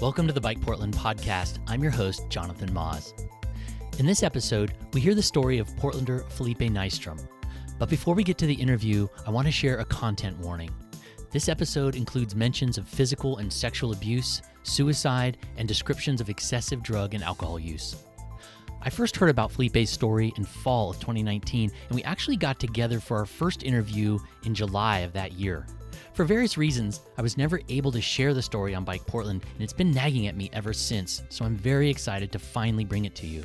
Welcome to the Bike Portland podcast. I'm your host, Jonathan Maus. In this episode, we hear the story of Portlander Felipe Nystrom. But before we get to the interview, I want to share a content warning. This episode includes mentions of physical and sexual abuse, suicide, and descriptions of excessive drug and alcohol use. I first heard about Felipe's story in fall of 2019, and we actually got together for our first interview in July of that year. For various reasons, I was never able to share the story on Bike Portland, and it's been nagging at me ever since, so I'm very excited to finally bring it to you.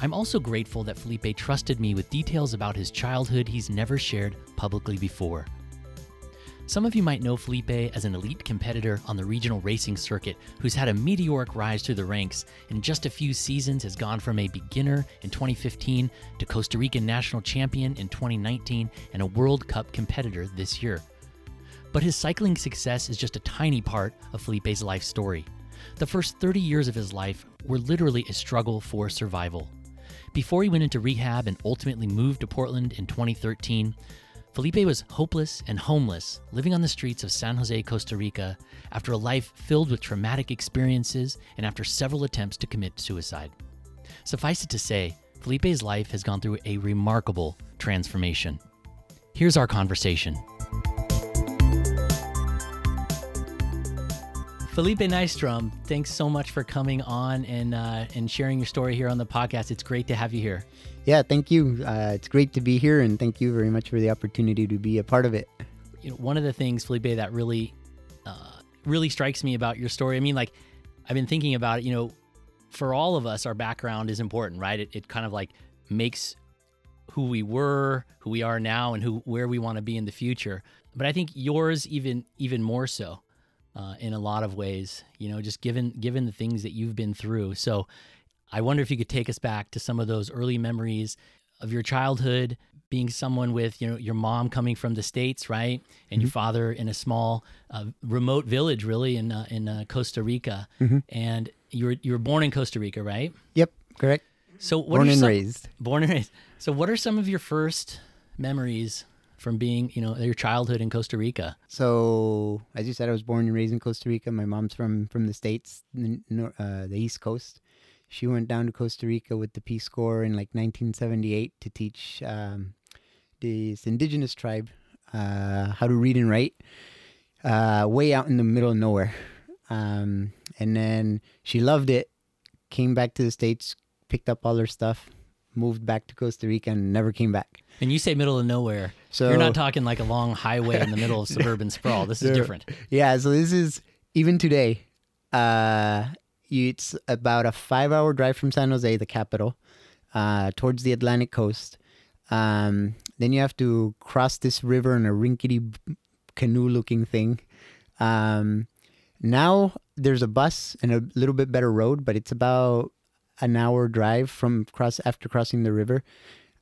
I'm also grateful that Felipe trusted me with details about his childhood he's never shared publicly before. Some of you might know Felipe as an elite competitor on the regional racing circuit who's had a meteoric rise through the ranks. In just a few seasons, has gone from a beginner in 2015 to Costa Rican national champion in 2019 and a World Cup competitor this year. But his cycling success is just a tiny part of Felipe's life story. The first 30 years of his life were literally a struggle for survival. Before he went into rehab and ultimately moved to Portland in 2013, Felipe was hopeless and homeless, living on the streets of San Jose, Costa Rica, after a life filled with traumatic experiences and after several attempts to commit suicide. Suffice it to say, Felipe's life has gone through a remarkable transformation. Here's our conversation. Felipe Nystrom, thanks so much for coming on and uh, and sharing your story here on the podcast. It's great to have you here. Yeah, thank you. Uh, it's great to be here, and thank you very much for the opportunity to be a part of it. You know, one of the things, Felipe, that really uh, really strikes me about your story. I mean, like I've been thinking about it. You know, for all of us, our background is important, right? It, it kind of like makes who we were, who we are now, and who where we want to be in the future. But I think yours even even more so uh, in a lot of ways. You know, just given given the things that you've been through. So, I wonder if you could take us back to some of those early memories of your childhood, being someone with you know your mom coming from the states, right, and mm-hmm. your father in a small, uh, remote village, really in uh, in uh, Costa Rica, mm-hmm. and you were you were born in Costa Rica, right? Yep, correct. So, what born and some, raised. Born and raised. So, what are some of your first memories from being, you know, your childhood in Costa Rica? So, as you said, I was born and raised in Costa Rica. My mom's from from the states, uh, the East Coast. She went down to Costa Rica with the Peace Corps in like 1978 to teach um, this indigenous tribe uh, how to read and write, uh, way out in the middle of nowhere. Um, and then she loved it, came back to the states, picked up all her stuff, moved back to Costa Rica, and never came back. And you say middle of nowhere. So you're not talking like a long highway in the middle of suburban sprawl. This is different. Yeah. So this is even today. Uh, it's about a five-hour drive from San Jose, the capital, uh, towards the Atlantic coast. Um, then you have to cross this river in a rinkety canoe-looking thing. Um, now there's a bus and a little bit better road, but it's about an hour drive from cross after crossing the river.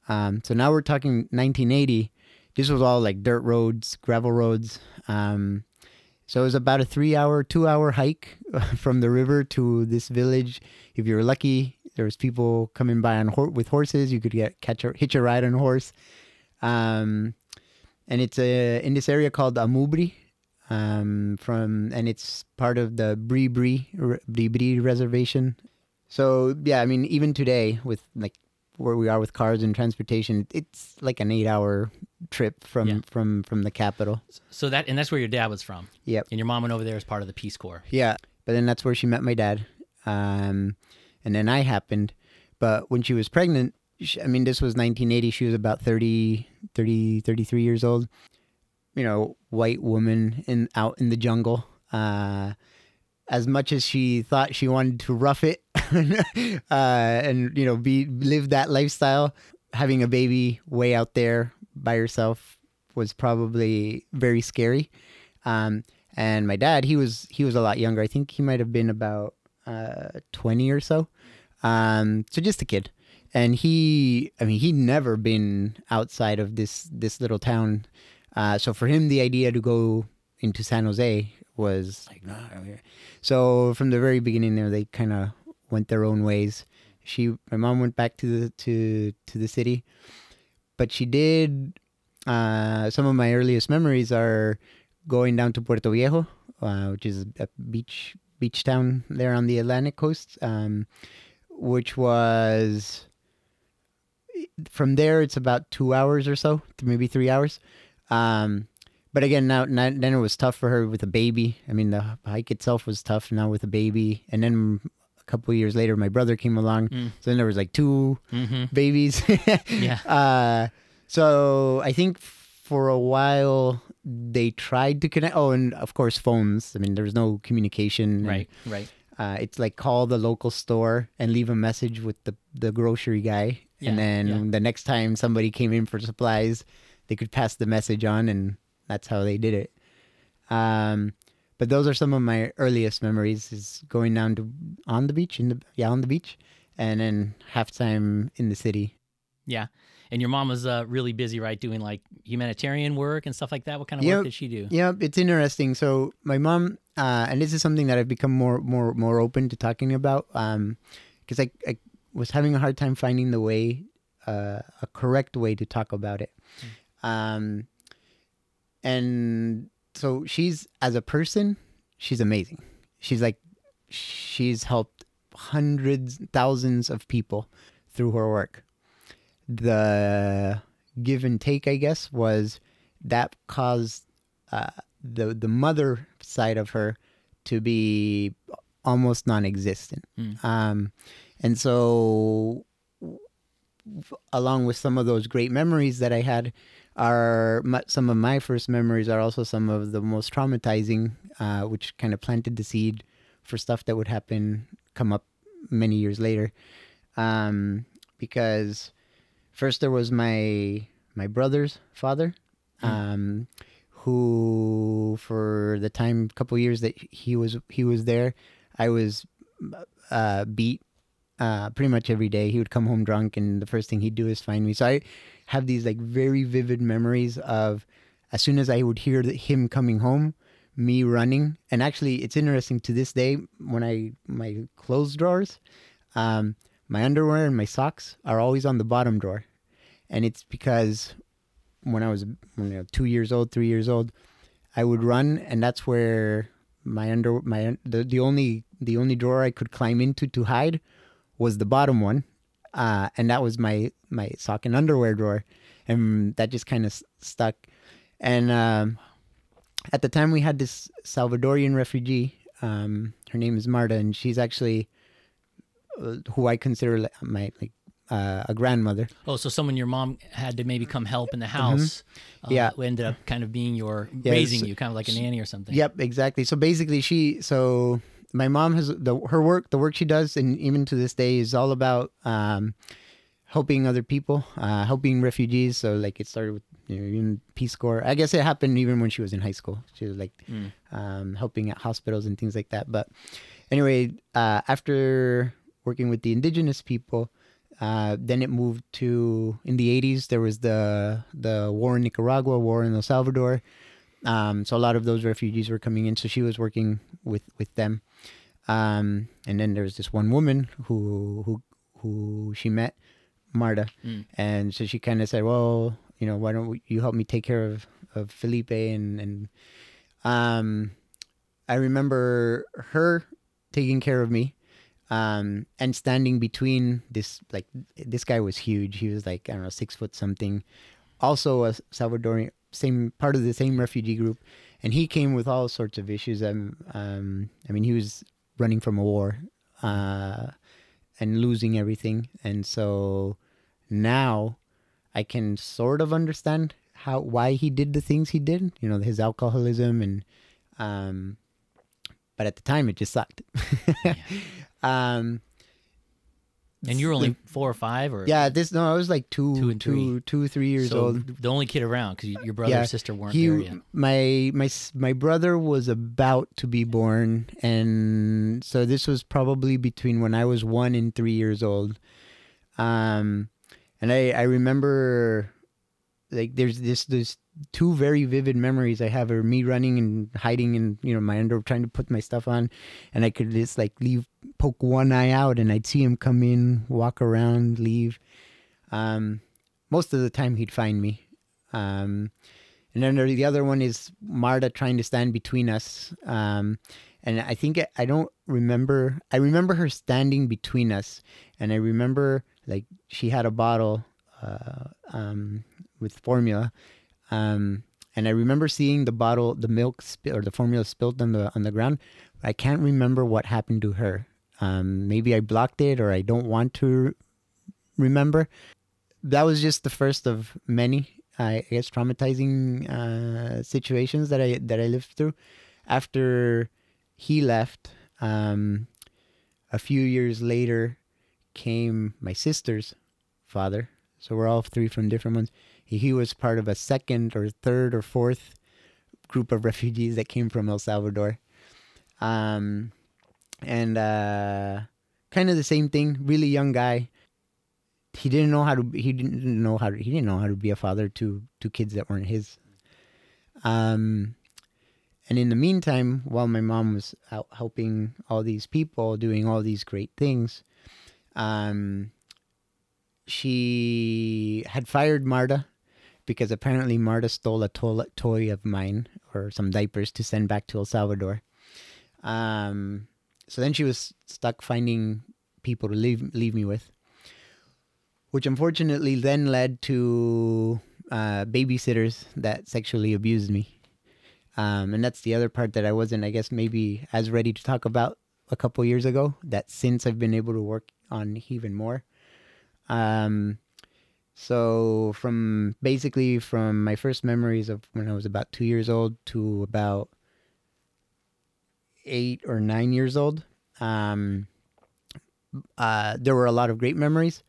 Um, so now we're talking 1980. This was all like dirt roads, gravel roads. Um, so it was about a three hour, two hour hike from the river to this village. If you were lucky, there was people coming by on ho- with horses. You could get catch a hitch a ride on a horse. Um, and it's a, in this area called Amubri. Um, from and it's part of the Bri Bri Bri Bri reservation. So yeah, I mean, even today with like where we are with cars and transportation, it's like an eight-hour trip from yeah. from from the capital. So that and that's where your dad was from. Yep. And your mom went over there as part of the Peace Corps. Yeah, but then that's where she met my dad, um, and then I happened. But when she was pregnant, she, I mean, this was 1980. She was about 30, 30, 33 years old. You know, white woman in out in the jungle. Uh, as much as she thought she wanted to rough it uh, and you know be live that lifestyle, having a baby way out there by herself was probably very scary. Um, and my dad, he was he was a lot younger. I think he might have been about uh, twenty or so. Um, so just a kid, and he, I mean, he'd never been outside of this this little town. Uh, so for him, the idea to go into San Jose was like, no. So from the very beginning, there they kind of went their own ways. She, my mom, went back to the to to the city, but she did. Uh, some of my earliest memories are going down to Puerto Viejo, uh, which is a beach beach town there on the Atlantic coast, um, which was from there. It's about two hours or so, maybe three hours. Um, but again, now, now then it was tough for her with a baby. I mean, the hike itself was tough. Now with a baby, and then couple of years later, my brother came along. Mm. So then there was like two Mm-hmm. babies. Yeah. Uh, so I think for a while they tried to connect. Oh, and of course phones. I mean, there was no communication. and, Right. Right. Uh, it's like call the local store and leave a message with the the grocery guy, Yeah, and then yeah. the next time somebody came in for supplies, they could pass the message on, and that's how they did it. Um, but those are some of my earliest memories: is going down to on the beach in the yeah on the beach, and then halftime in the city. Yeah. And your mom was uh, really busy, right? Doing like humanitarian work and stuff like that. What kind of Yep. work did she do? Yeah, it's interesting. So my mom, uh, and this is something that I've become more more more open to talking about, because I, I was having a hard time finding the way, uh, a correct way to talk about it. Um, and so she's as a person, she's amazing. She's like, she's helped hundreds, thousands of people through her work. The give and take, I guess, was that caused uh, the the mother side of her to be almost non-existent. Mm. Um, and so, w- along with some of those great memories that I had, are some of my first memories are also some of the most traumatizing, uh, which kind of planted the seed for stuff that would happen come up many years later. Um, because first there was my my brother's father, um, who for the time couple years that he was he was there, I was uh, beat uh, pretty much every day. He would come home drunk, and the first thing he'd do is find me. So I have these like very vivid memories of as soon as I would hear him coming home, me running. And actually, it's interesting to this day when I my clothes drawers, um, my underwear and my socks are always on the bottom drawer, and it's because when I was you know, two years old, three years old, I would run, and that's where my under my the, the only the only drawer I could climb into to hide was the bottom one, uh, and that was my my sock and underwear drawer, and that just kind of s- stuck. And um, at the time, we had this Salvadorian refugee. Um, her name is Marta, and she's actually uh, who I consider my like uh, a grandmother. Oh, so someone your mom had to maybe come help in the house. uh, Mm-hmm. Yeah. who ended up kind of being your Yeah, raising so- you, kind of like a nanny or something. Yep, exactly. So basically, she so my mom has the her work, the work she does, and even to this day is all about um, helping other people, uh, helping refugees. So like it started with you know even Peace Corps. I guess it happened even when she was in high school. She was like Mm. um, helping at hospitals and things like that. But anyway, uh, after working with the indigenous people. Uh, then it moved to in the 80s. There was the the war in Nicaragua, war in El Salvador, um, so a lot of those refugees were coming in. So she was working with with them. Um, and then there was this one woman who who who she met, Marta, Mm. and so she kind of said, "Well, you know, why don't you help me take care of of Felipe?" And and um, I remember her taking care of me. Um, and standing between this, like, this guy was huge. He was like, I don't know, six foot something. Also a Salvadorian, same part of the same refugee group and he came with all sorts of issues. Um, um, I mean, he was running from a war uh, and losing everything, and so now I can sort of understand how why he did the things he did. You know, his alcoholism and, um, but at the time it just sucked. um, And you were only four or five, or yeah, this no, I was like two, Two and two, two, three years so old. the only kid around because your brother Yeah, and sister weren't he there yet. my my my brother was about to be born and so this was probably between when i was one and three years old um and i i remember like there's this there's two very vivid memories i have of me running and hiding and you know my under trying to put my stuff on and i could just like leave poke one eye out and i'd see him come in walk around leave um most of the time he'd find me um and then the other one is Marta trying to stand between us. Um, and I think I don't remember. I remember her standing between us, and I remember like she had a bottle uh, um, with formula, um, and I remember seeing the bottle, the milk sp- or the formula spilled on the on the ground. I can't remember what happened to her. Um, maybe I blocked it, or I don't want to remember. That was just the first of many, I guess, traumatizing uh, situations that I that I lived through. After he left, um, a few years later, came my sister's father. So we're all three from different ones. He, he was part of a second or third or fourth group of refugees that came from El Salvador. Um, and uh, kind of the same thing. Really young guy. He didn't know how to. He didn't know how to. He didn't know how to be a father to to kids that weren't his. Um, and in the meantime, while my mom was out helping all these people, doing all these great things, um, she had fired Marta because apparently Marta stole a to- toy of mine or some diapers to send back to El Salvador. Um, so then she was stuck finding people to leave leave me with, which unfortunately then led to uh, babysitters that sexually abused me. Um, and that's the other part that I wasn't, I guess, maybe as ready to talk about a couple years ago. That since I've been able to work on even more. Um, so from basically from my first memories of when I was about two years old to about eight or nine years old, um, uh, there were a lot of great memories.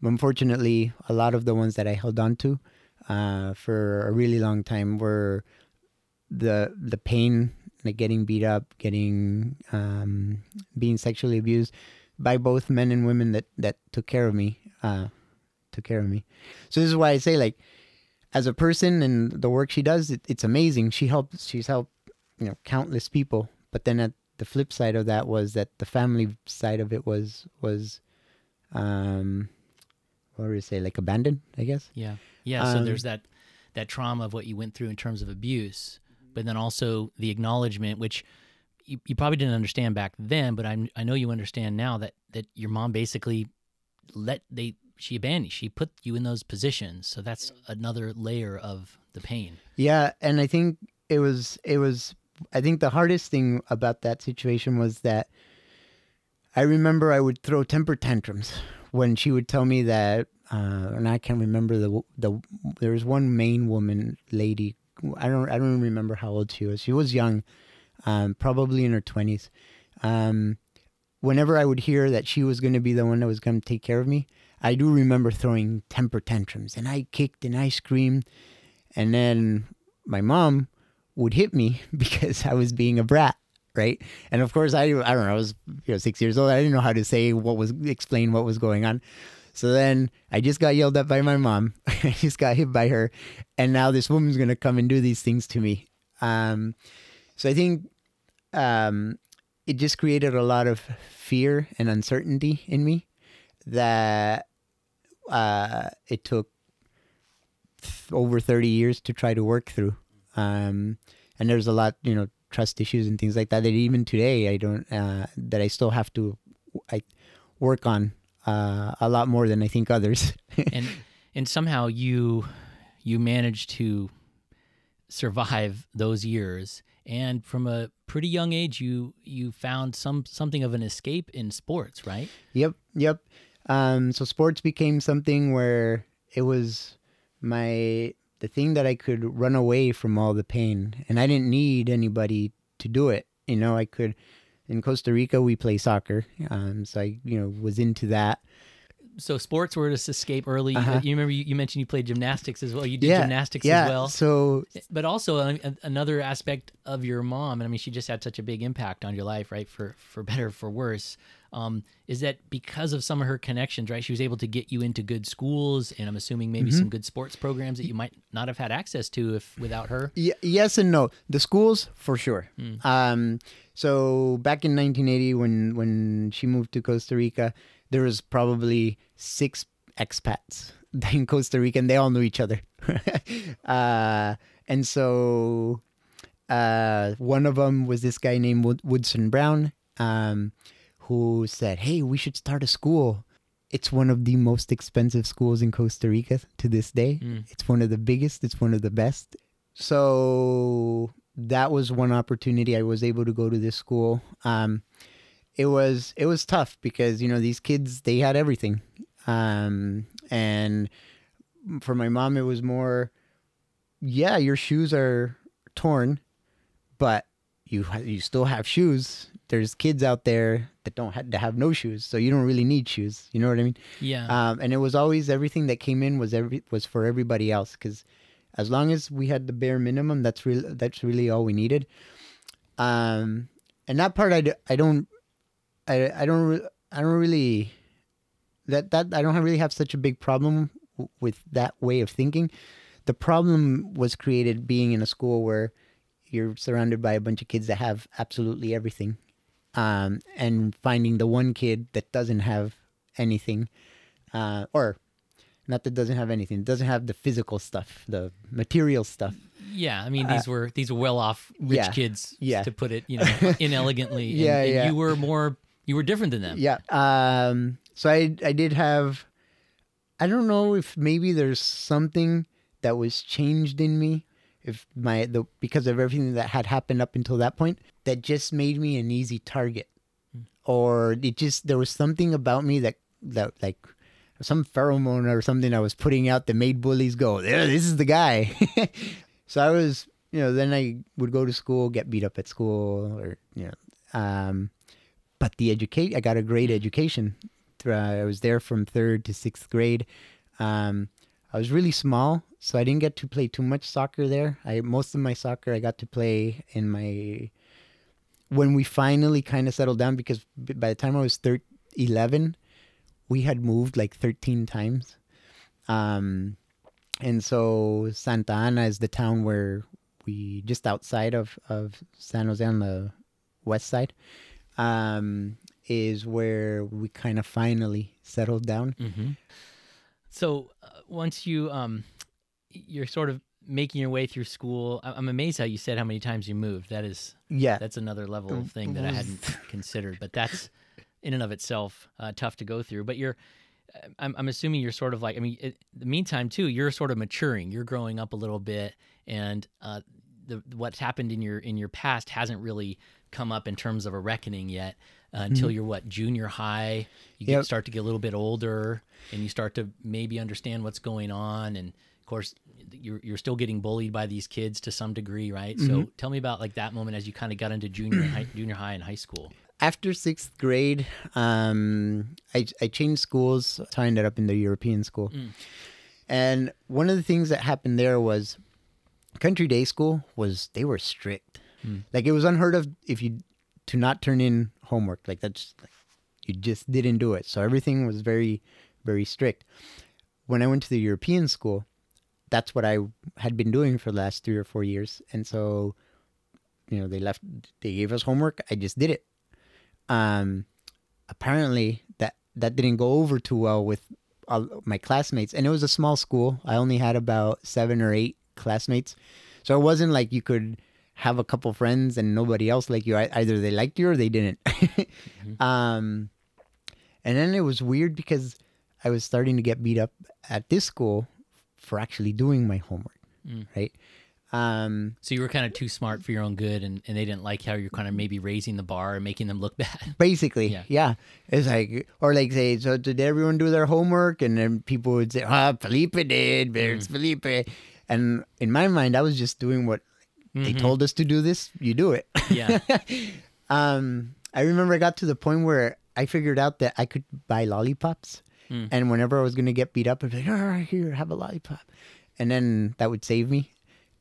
But unfortunately, a lot of the ones that I held on to uh, for a really long time were the the pain, like getting beat up, getting um, being sexually abused by both men and women that that took care of me. Uh, took care of me. So this is why I say like as a person and the work she does, it, it's amazing. She helps. She's helped you know countless people. But then at the flip side of that was that the family side of it was was um what would you say like abandoned i guess Yeah. Yeah. so Um, there's that that trauma of what you went through in terms of abuse, but then also the acknowledgement, which you, you probably didn't understand back then, but I I know you understand now that that your mom basically let they she abandoned she put you in those positions. So that's another layer of the pain. yeah and i think it was it was i think the hardest thing about that situation was that i remember i would throw temper tantrums when she would tell me that uh, and i can't remember the the there was one main woman lady i don't i don't remember how old she was. She was young um, probably in her 20s um, whenever i would hear that she was going to be the one that was going to take care of me i do remember throwing temper tantrums and i kicked and i screamed. And then my mom would hit me because I was being a brat, right? And of course, I I don't know, I was you know six years old. I didn't know how to say what was explain what was going on. So then I just got yelled at by my mom. I just got hit by her, and now this woman's gonna come and do these things to me. Um, so I think um, it just created a lot of fear and uncertainty in me that uh, it took over 30 years to try to work through. Um, and there's a lot, you know, trust issues and things like that that even today I don't, uh, that I still have to I work on uh, a lot more than I think others. and and somehow you you managed to survive those years and from a pretty young age you you found some something of an escape in sports right Yep, yep. Um, so sports became something where it was my the thing that I could run away from all the pain, and I didn't need anybody to do it. You know, I could. In Costa Rica, we play soccer, um, so I, you know, was into that. so sports were this escape early Uh-huh. you remember you, you mentioned you played gymnastics as well you did yeah, gymnastics yeah. as well So but also a, a- another aspect of your mom and i mean she just had such a big impact on your life right for for better or for worse um, is that because of some of her connections right she was able to get you into good schools and i'm assuming maybe Mm-hmm. some good sports programs that you might not have had access to if without her Y- yes and no. The schools for sure. Um, so back in 1980, when when she moved to Costa Rica, there was probably six expats in Costa Rica, and they all knew each other. uh, And so uh, one of them was this guy named Woodson Brown, um, who said, "Hey, we should start a school." It's one of the most expensive schools in Costa Rica to this day. Mm. It's one of the biggest. It's one of the best. So that was one opportunity I was able to go to this school. Um, it was it was tough because you know these kids they had everything, um, and for my mom it was more, yeah, your shoes are torn, but you you still have shoes. There's kids out there that don't have, that have no shoes, so you don't really need shoes. You know what I mean? Yeah. um, and it was always everything that came in was every was for everybody else because as long as we had the bare minimum that's real that's really all we needed um and that part i, d- I don't i i don't re- i don't really that that i don't really have such a big problem w- with that way of thinking the problem was created being in a school where you're surrounded by a bunch of kids that have absolutely everything um and finding the one kid that doesn't have anything uh, or not that doesn't have anything. It doesn't have the physical stuff, the material stuff. yeah. I mean, these were these were well off rich uh, yeah, kids, yeah. to put it, you know, inelegantly. and- Yeah, and yeah. You were more. You were different than them. Yeah. Um. So I I did have. I don't know if maybe there's something that was changed in me, if my the because of everything that had happened up until that point that just made me an easy target, or it just there was something about me that that like some pheromone or something I was putting out that made bullies go, yeah, this is the guy. so I was, you know, then I would go to school, get beat up at school, or you know, um, but the educate, I got a great education. Through- I was there from third to sixth grade. Um, I was really small, so I didn't get to play too much soccer there. I most of my soccer I got to play in my when we finally kind of settled down because by the time I was thir- 11, we had moved like 13 times. Um, and so Santa Ana is the town where we just outside of, of San Jose on the west side um, is where we kind of finally settled down. hmm So uh, once you um, you're sort of making your way through school. I- I'm amazed how you said how many times you moved. That is Yeah. that's another level of thing that I hadn't considered. But that's in and of itself uh, tough to go through. But you're, uh, I'm, I'm assuming you're sort of like, I mean, it, the meantime too, you're sort of maturing. You're growing up a little bit, and uh, the what's happened in your in your past hasn't really come up in terms of a reckoning yet. Uh, until you're what junior high, you get, Yep. start to get a little bit older, and you start to maybe understand what's going on. And of course, you're you're still getting bullied by these kids to some degree, right? So tell me about like that moment as you kind of got into junior high, junior high and high school. After sixth grade, um, I, I changed schools. So I ended up in the European school. Mm. And one of the things that happened there was country day school was, they were strict. Mm. Like it was unheard of if you, to not turn in homework. Like that's, you just didn't do it. So everything was very, very strict. When I went to the European school, that's what I had been doing for the last three or four years. And so, you know, they left, they gave us homework. I just did it. Um, apparently that that didn't go over too well with my classmates, and it was a small school. I only had about seven or eight classmates, so it wasn't like you could have a couple friends and nobody else like you. I, either they liked you or they didn't. Um, and then it was weird because I was starting to get beat up at this school for actually doing my homework, Mm. right? Um, So you were kind of too smart for your own good, and, and they didn't like how you're kind of maybe raising the bar and making them look bad. basically Yeah. yeah. it's like or like say so did everyone do their homework and then people would say ah felipe did it's felipe and in my mind i was just doing what they Mhm. told us to do this you do it Yeah. um i remember i got to the point where i figured out that i could buy lollipops Mm. and whenever i was going to get beat up i'd be like oh, here have a lollipop and then that would save me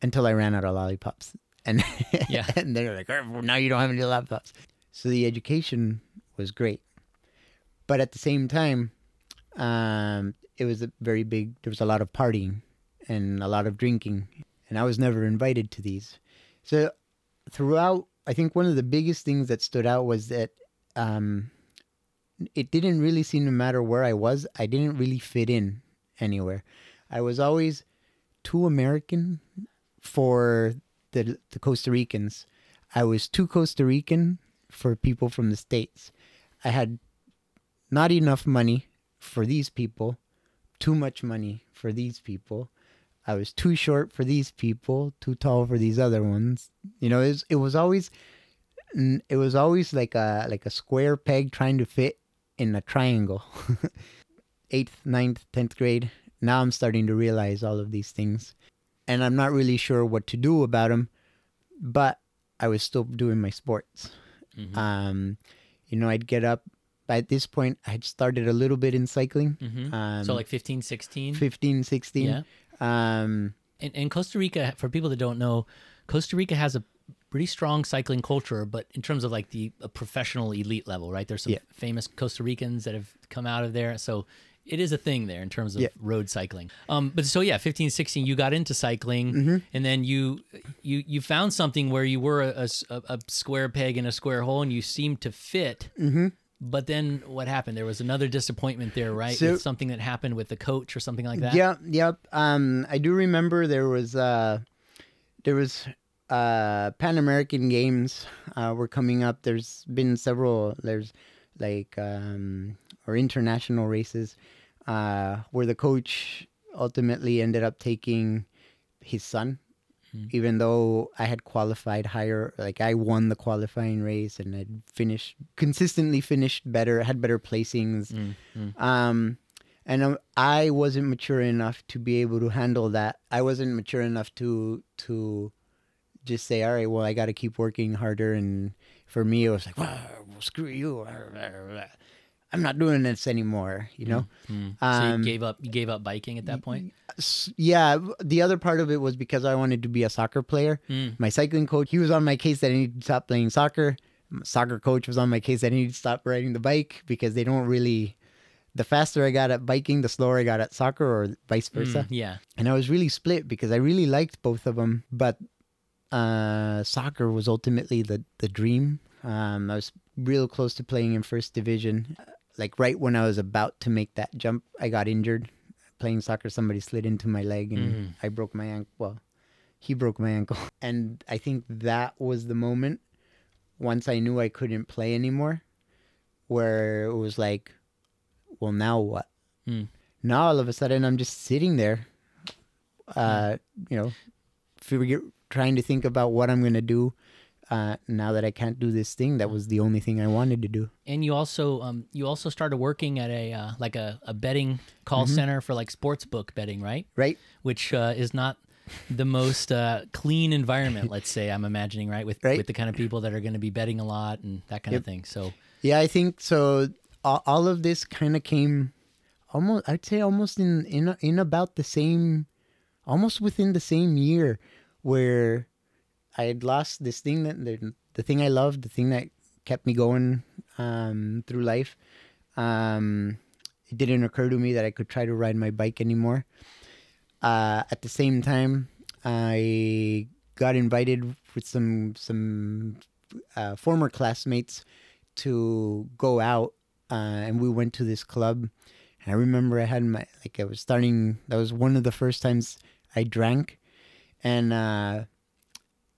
until i ran out of lollipops and Yeah. and they're like oh, now you don't have any lollipops so the education was great but at the same time um it was a very big there was a lot of partying and a lot of drinking and i was never invited to these so throughout i think one of the biggest things that stood out was that um it didn't really seem to matter where i was i didn't really fit in anywhere i was always too american for the the Costa Ricans. I was too Costa Rican for people from the states. I had not enough money for these people, too much money for these people. I was too short for these people, too tall for these other ones. You know, it was, it was always it was always like a like a square peg trying to fit in a triangle. Eighth, ninth, tenth grade. Now I'm starting to realize all of these things, and I'm not really sure what to do about them. But I was still doing my sports. Mhm. Um, you know, I'd get up. At this point, I'd started a little bit in cycling. Mhm. Um, so like 15, 16? 15, 16. Yeah. Um, And, and Costa Rica, for people that don't know, Costa Rica has a pretty strong cycling culture, but in terms of like the a professional elite level, right? There's some Yeah. famous Costa Ricans that have come out of there. So it is a thing there in terms of Yeah. road cycling. Um, but so yeah, 15, 16, you got into cycling Mm-hmm. and then you, you, you found something where you were a a square peg in a square hole and you seemed to fit. Mm-hmm. But then what happened? There was another disappointment there, right? So- With something that happened with the coach or something like that. Yeah, yep. Um, I do remember there was uh, there was uh, Pan American Games uh, were coming up. There's been several. There's like um, or international races uh, where the coach ultimately ended up taking his son. Hmm. Even though I had qualified higher, like I won the qualifying race and I'd finished consistently finished better, had better placings. Mm, mm. Um, and um, I wasn't mature enough to be able to handle that. I wasn't mature enough to to just say, all right, well, I got to keep working harder. And for me, it was like, well, screw you. I'm not doing this anymore. You know. Mm. so Um, you gave up. You gave up biking at that point. Yeah. The other part of it was because I wanted to be a soccer player. Mm. My cycling coach, he was on my case that I needed to stop playing soccer. My soccer coach was on my case that I needed to stop riding the bike because they don't really. The faster I got at biking, the slower I got at soccer, or vice versa. Mm, yeah. And I was really split because I really liked both of them, but uh, soccer was ultimately the the dream. Um, I was real close to playing in first division. Like right when I was about to make that jump, I got injured playing soccer. Somebody slid into my leg and Mhm. I broke my ankle. Well, he broke my ankle, and I think that was the moment. Once I knew I couldn't play anymore, where it was like, well, now what? Mm. Now all of a sudden I'm just sitting there, uh, you know, figure, trying to think about what I'm gonna do. Uh, now that I can't do this thing, that was the only thing I wanted to do. And you also um you also started working at a uh, like a, a betting call Mm-hmm. center for like sports book betting, right? Right? Which uh, is not the most uh, clean environment. Let's say I'm imagining right with Right. with the kind of people that are going to be betting a lot and that kind of thing. So Yeah, I think so. All, all of this kind of came, almost. I'd say almost in in in about the same, almost within the same year, where I had lost this thing that the, the thing I loved, the thing that kept me going um, through life. Um, it didn't occur to me that I could try to ride my bike anymore. Uh, at the same time, I got invited with some some uh, former classmates to go out, uh, and we went to this club. And I remember I had my like I was starting. That was one of the first times I drank, and uh,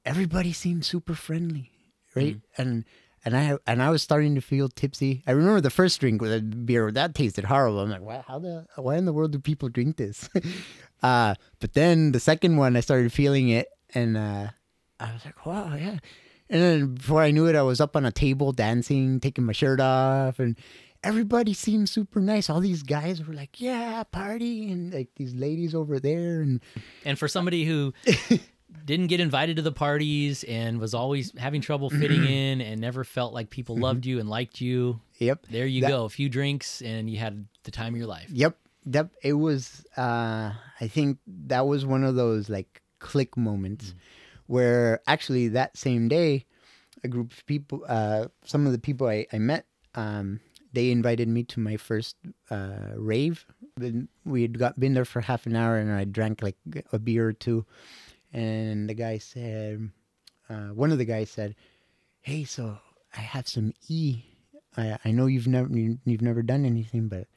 everybody seemed super friendly, right? And and I and I was starting to feel tipsy. I remember the first drink with a beer that tasted horrible. I'm like, why? How the? Why in the world do people drink this? uh, but then the second one, I started feeling it, and uh, I was like, wow, yeah. And then before I knew it, I was up on a table dancing, taking my shirt off, and everybody seemed super nice. All these guys were like, "Yeah, party," and like these ladies over there, and and for somebody who didn't get invited to the parties and was always having trouble fitting in and never felt like people loved you and liked you, yep, there you That- go. A few drinks and you had the time of your life. Yep. That it was uh I think that was one of those like click moments where actually that same day a group of people uh some of the people I, I met um they invited me to my first uh rave. We had got been there for half an hour and I drank like a beer or two and the guy said uh one of the guys said, Hey, so I have some E. I I know you've never you, you've never done anything but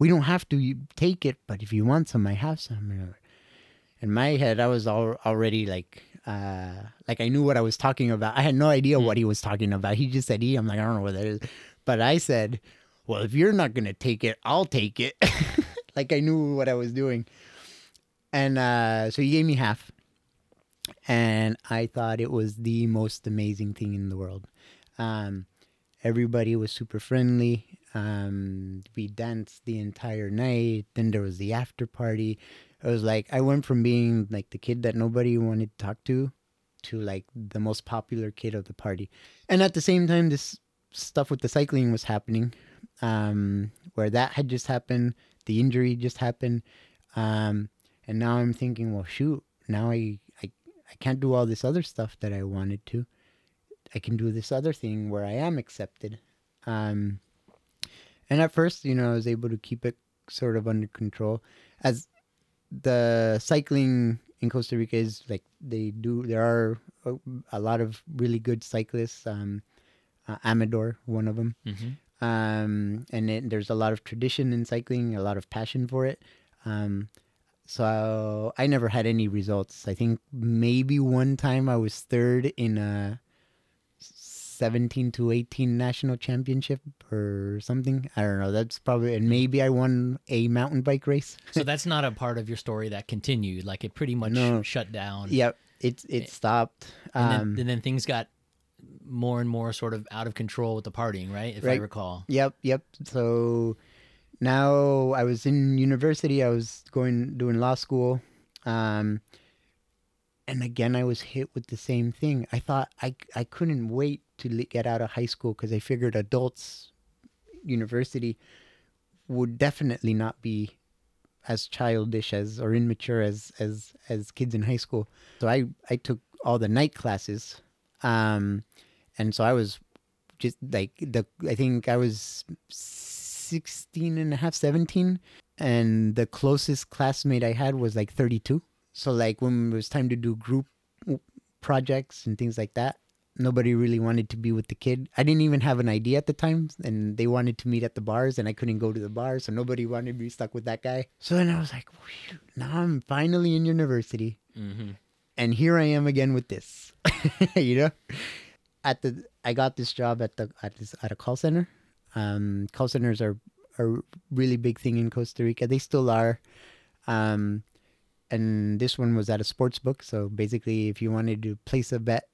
we don't have to take it, but if you want some, I have some. in my head, I was al- already like, uh, like I knew what I was talking about. I had no idea what he was talking about. He just said E. I'm like, I don't know what that is. But I said, well, if you're not gonna take it, I'll take it. like I knew what I was doing. And uh, so he gave me half. And I thought it was the most amazing thing in the world. Um, everybody was super friendly. Um, we danced the entire night. Then there was the after party. It was like I went from being like the kid that nobody wanted to talk to to like the most popular kid of the party. And at the same time, this stuff with the cycling was happening, um, where that had just happened, the injury just happened, um, and now I'm thinking, well, shoot, now I, I can't do all this other stuff that I wanted to. I can do this other thing where I am accepted. Um, and at first, you know, I was able to keep it sort of under control. As the cycling in Costa Rica is like they do, there are a, a lot of really good cyclists. Um, uh, Amador, one of them. Mm-hmm. Um, and it, there's a lot of tradition in cycling, a lot of passion for it. Um, so I never had any results. I think maybe one time I was third in a 17 to 18 national championship or something. I don't know. That's probably, and maybe I won a mountain bike race. So that's not a part of your story that continued. Like it pretty much No. shut down. Yep. It, it stopped. And, Um, then, and then things got more and more sort of out of control with the partying, right? If I recall. Yep, yep. So now I was in university. I was going doing law school, um, and again I was hit with the same thing. I thought I I couldn't wait to get out of high school because I figured adults university would definitely not be as childish as or immature as as as kids in high school. So I I took all the night classes, um, and so I was just like the I think I was 16 and a half, 17 and the closest classmate I had was like 32. So like when it was time to do group projects and things like that, nobody really wanted to be with the kid. I didn't even have an ID at the time and they wanted to meet at the bars and I couldn't go to the bars, so nobody wanted to be stuck with that guy. So then I was like, now I'm finally in university Mm-hmm. and here I am again with this. you know, at the I got this job at the at this at a call center. Um, call centers are a really big thing in Costa Rica. They still are. Um, and this one was at a sports book. So basically, if you wanted to place a bet,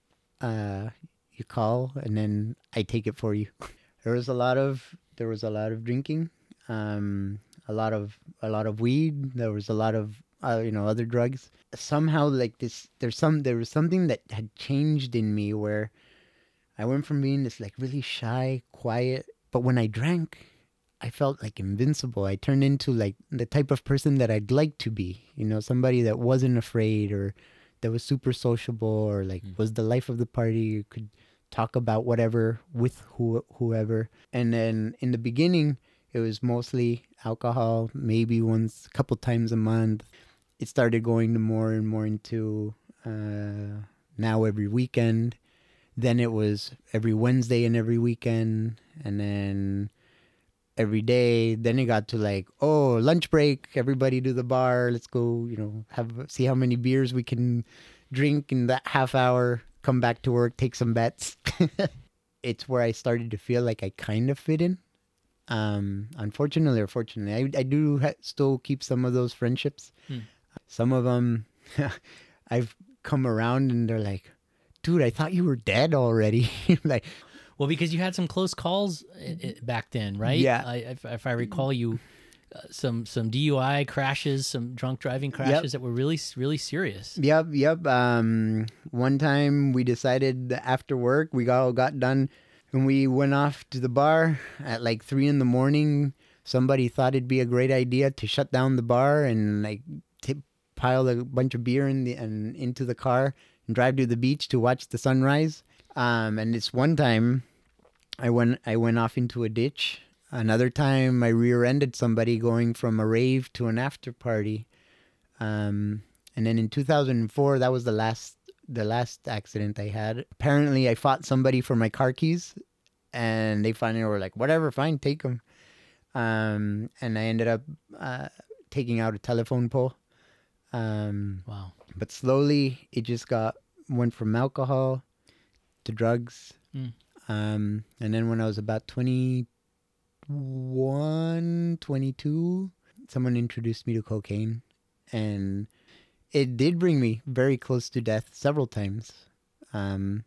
uh, you call and then I take it for you. there was a lot of there was a lot of drinking, um, a lot of a lot of weed. There was a lot of uh, you know other drugs. Somehow, like this, there's some there was something that had changed in me where I went from being this like really shy, quiet, but when I drank, I felt like invincible. I turned into like the type of person that I'd like to be. You know, somebody that wasn't afraid or that was super sociable or like Mm. was the life of the party. You could talk about whatever with who whoever. And then in the beginning, it was mostly alcohol, maybe once, a couple times a month. It started going to more and more into uh, now every weekend. Then it was every Wednesday and every weekend, and then every day. Then it got to like, oh, lunch break, everybody to the bar. Let's go, you know, have see how many beers we can drink in that half hour. Come back to work, take some bets. it's where I started to feel like I kind of fit in. Um, unfortunately or fortunately, I, I do ha- still keep some of those friendships. Hmm. Some of them, I've come around and they're like, dude, I thought you were dead already. like, Well, because you had some close calls back then, right? Yeah. I, if, if I recall, you uh, some some DUI crashes, some drunk driving crashes that were really really serious. Yep, yep. Um, one time we decided after work we all got done and we went off to the bar at like three in the morning. Somebody thought it'd be a great idea to shut down the bar and like t- pile a bunch of beer in the and into the car and drive to the beach to watch the sunrise. Um, and this one time, I went I went off into a ditch. Another time, I rear-ended somebody going from a rave to an after party. Um, and then in 2004, that was the last the last accident I had. Apparently, I fought somebody for my car keys, and they finally were like, "Whatever, fine, take them." Um, and I ended up uh, taking out a telephone pole. Um, Wow. But slowly it just got went from alcohol to drugs. Mm. Um, and then when I was about 21, 22, someone introduced me to cocaine and it did bring me very close to death several times. Um,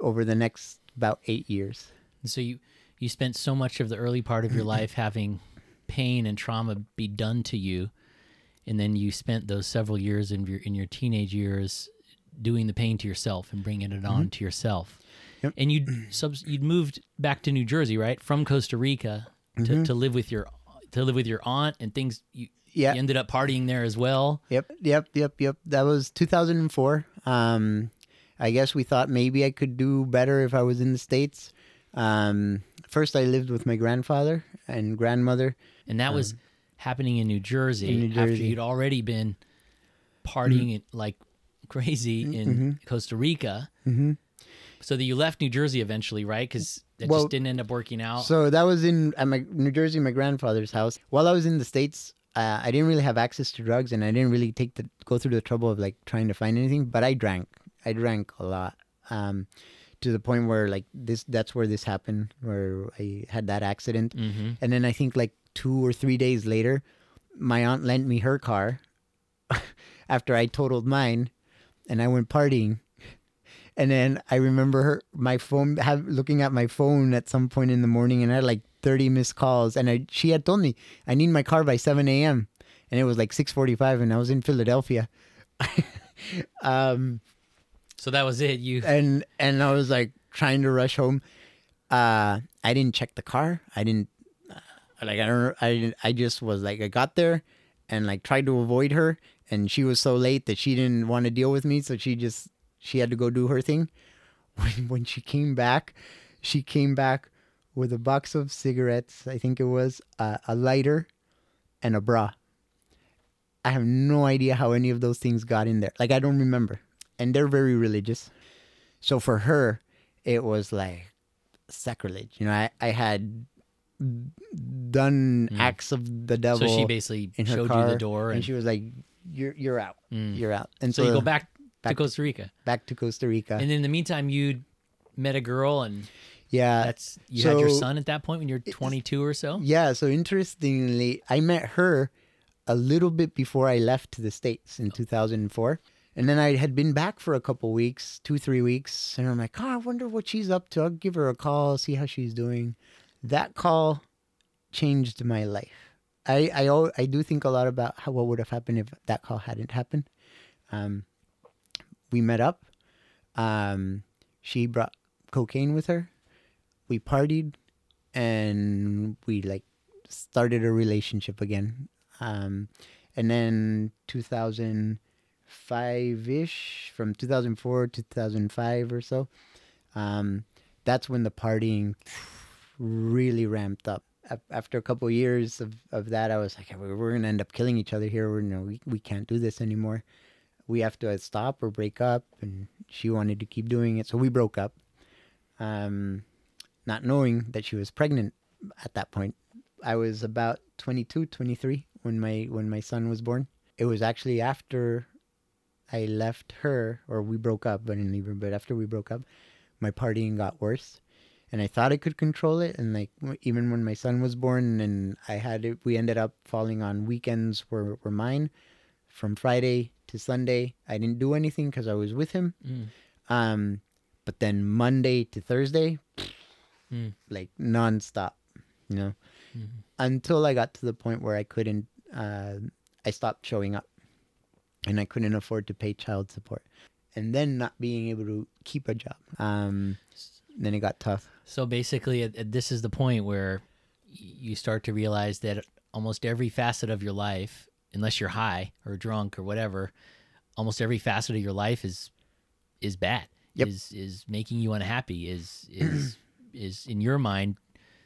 over the next about eight years. So you you spent so much of the early part of your life having pain and trauma be done to you, and then you spent those several years in your in your teenage years doing the pain to yourself and bringing it on to yourself. Yep. And you'd subs, you'd moved back to New Jersey, right, from Costa Rica to, to live with your to live with your aunt and things. You, Yeah. you ended up partying there as well. Yep, yep, yep, yep. That was 2004. Um, I guess we thought maybe I could do better if I was in the States. Um, first, I lived with my grandfather and grandmother. And that was happening in New Jersey, in New after you'd already been partying it like crazy in Costa Rica. Mhm. So that you left New Jersey eventually, right? Because it Well, just didn't end up working out. So that was in at my New Jersey, my grandfather's house. While I was in the States, uh, I didn't really have access to drugs, and I didn't really take the go through the trouble of like trying to find anything. But I drank. I drank a lot. Um, to the point where like this, that's where this happened, where I had that accident. hmm And then I think like two or three days later, my aunt lent me her car after I totaled mine, and I went partying. And then I remember her, my phone, have, looking at my phone at some point in the morning, and I had like 30 missed calls. And I, she had told me I need my car by 7 a.m. And it was like 6:45, and I was in Philadelphia. um, So that was it. You and and I was like trying to rush home. Uh, I didn't check the car. I didn't like I don't I I just was like I got there and like tried to avoid her and she was so late that she didn't want to deal with me so she just she had to go do her thing. When when she came back, she came back with a box of cigarettes, I think it was, uh, a lighter and a bra. I have no idea how any of those things got in there. Like I don't remember. And they're very religious. So for her, it was like sacrilege. You know, I, I had done acts of the devil so she basically showed car, you the door, and, and, she was like, "You're you're out. Mm. You're out." And so so, you go back, back to Costa Rica. back to Costa Rica. And in the meantime, you met a girl, and yeah, that's you had your son at that point when you're 22 or so. Yeah, so interestingly, I met her a little bit before I left to the States in 2004. And then I had been back for a couple weeks, two, three weeks. And I'm like, oh, I wonder what she's up to. I'll give her a call, see how she's doing. That call changed my life. I, I, I do think a lot about how what would have happened if that call hadn't happened. Um, we met up. Um, she brought cocaine with her. We partied and we like started a relationship again. Um, and then 2005 ish, from 2004 to 2005 or so, um, that's when the partying really ramped up. After a couple years of, of that, I was like, we're, going to end up killing each other here. We're, you know, we, we can't do this anymore. We have to stop or break up. And she wanted to keep doing it. So we broke up. Um, not knowing that she was pregnant at that point. I was about 22, 23 when my when my son was born. It was actually after I left her or we broke up, I didn't leave her, but after we broke up, my partying got worse. And I thought I could control it and like even when my son was born and I had it we ended up falling on weekends were were mine from Friday to Sunday. I didn't do anything cuz I was with him. Mm. Um but then Monday to Thursday, Mm. like nonstop, you know, Mhm. until I got to the point where I couldn't, uh, I stopped showing up and I couldn't afford to pay child support. And then not being able to keep a job. Um, then it got tough. So basically, this is the point where you start to realize that almost every facet of your life, unless you're high or drunk or whatever, almost every facet of your life is is bad. Yep. Is is making you unhappy. Is is is in your mind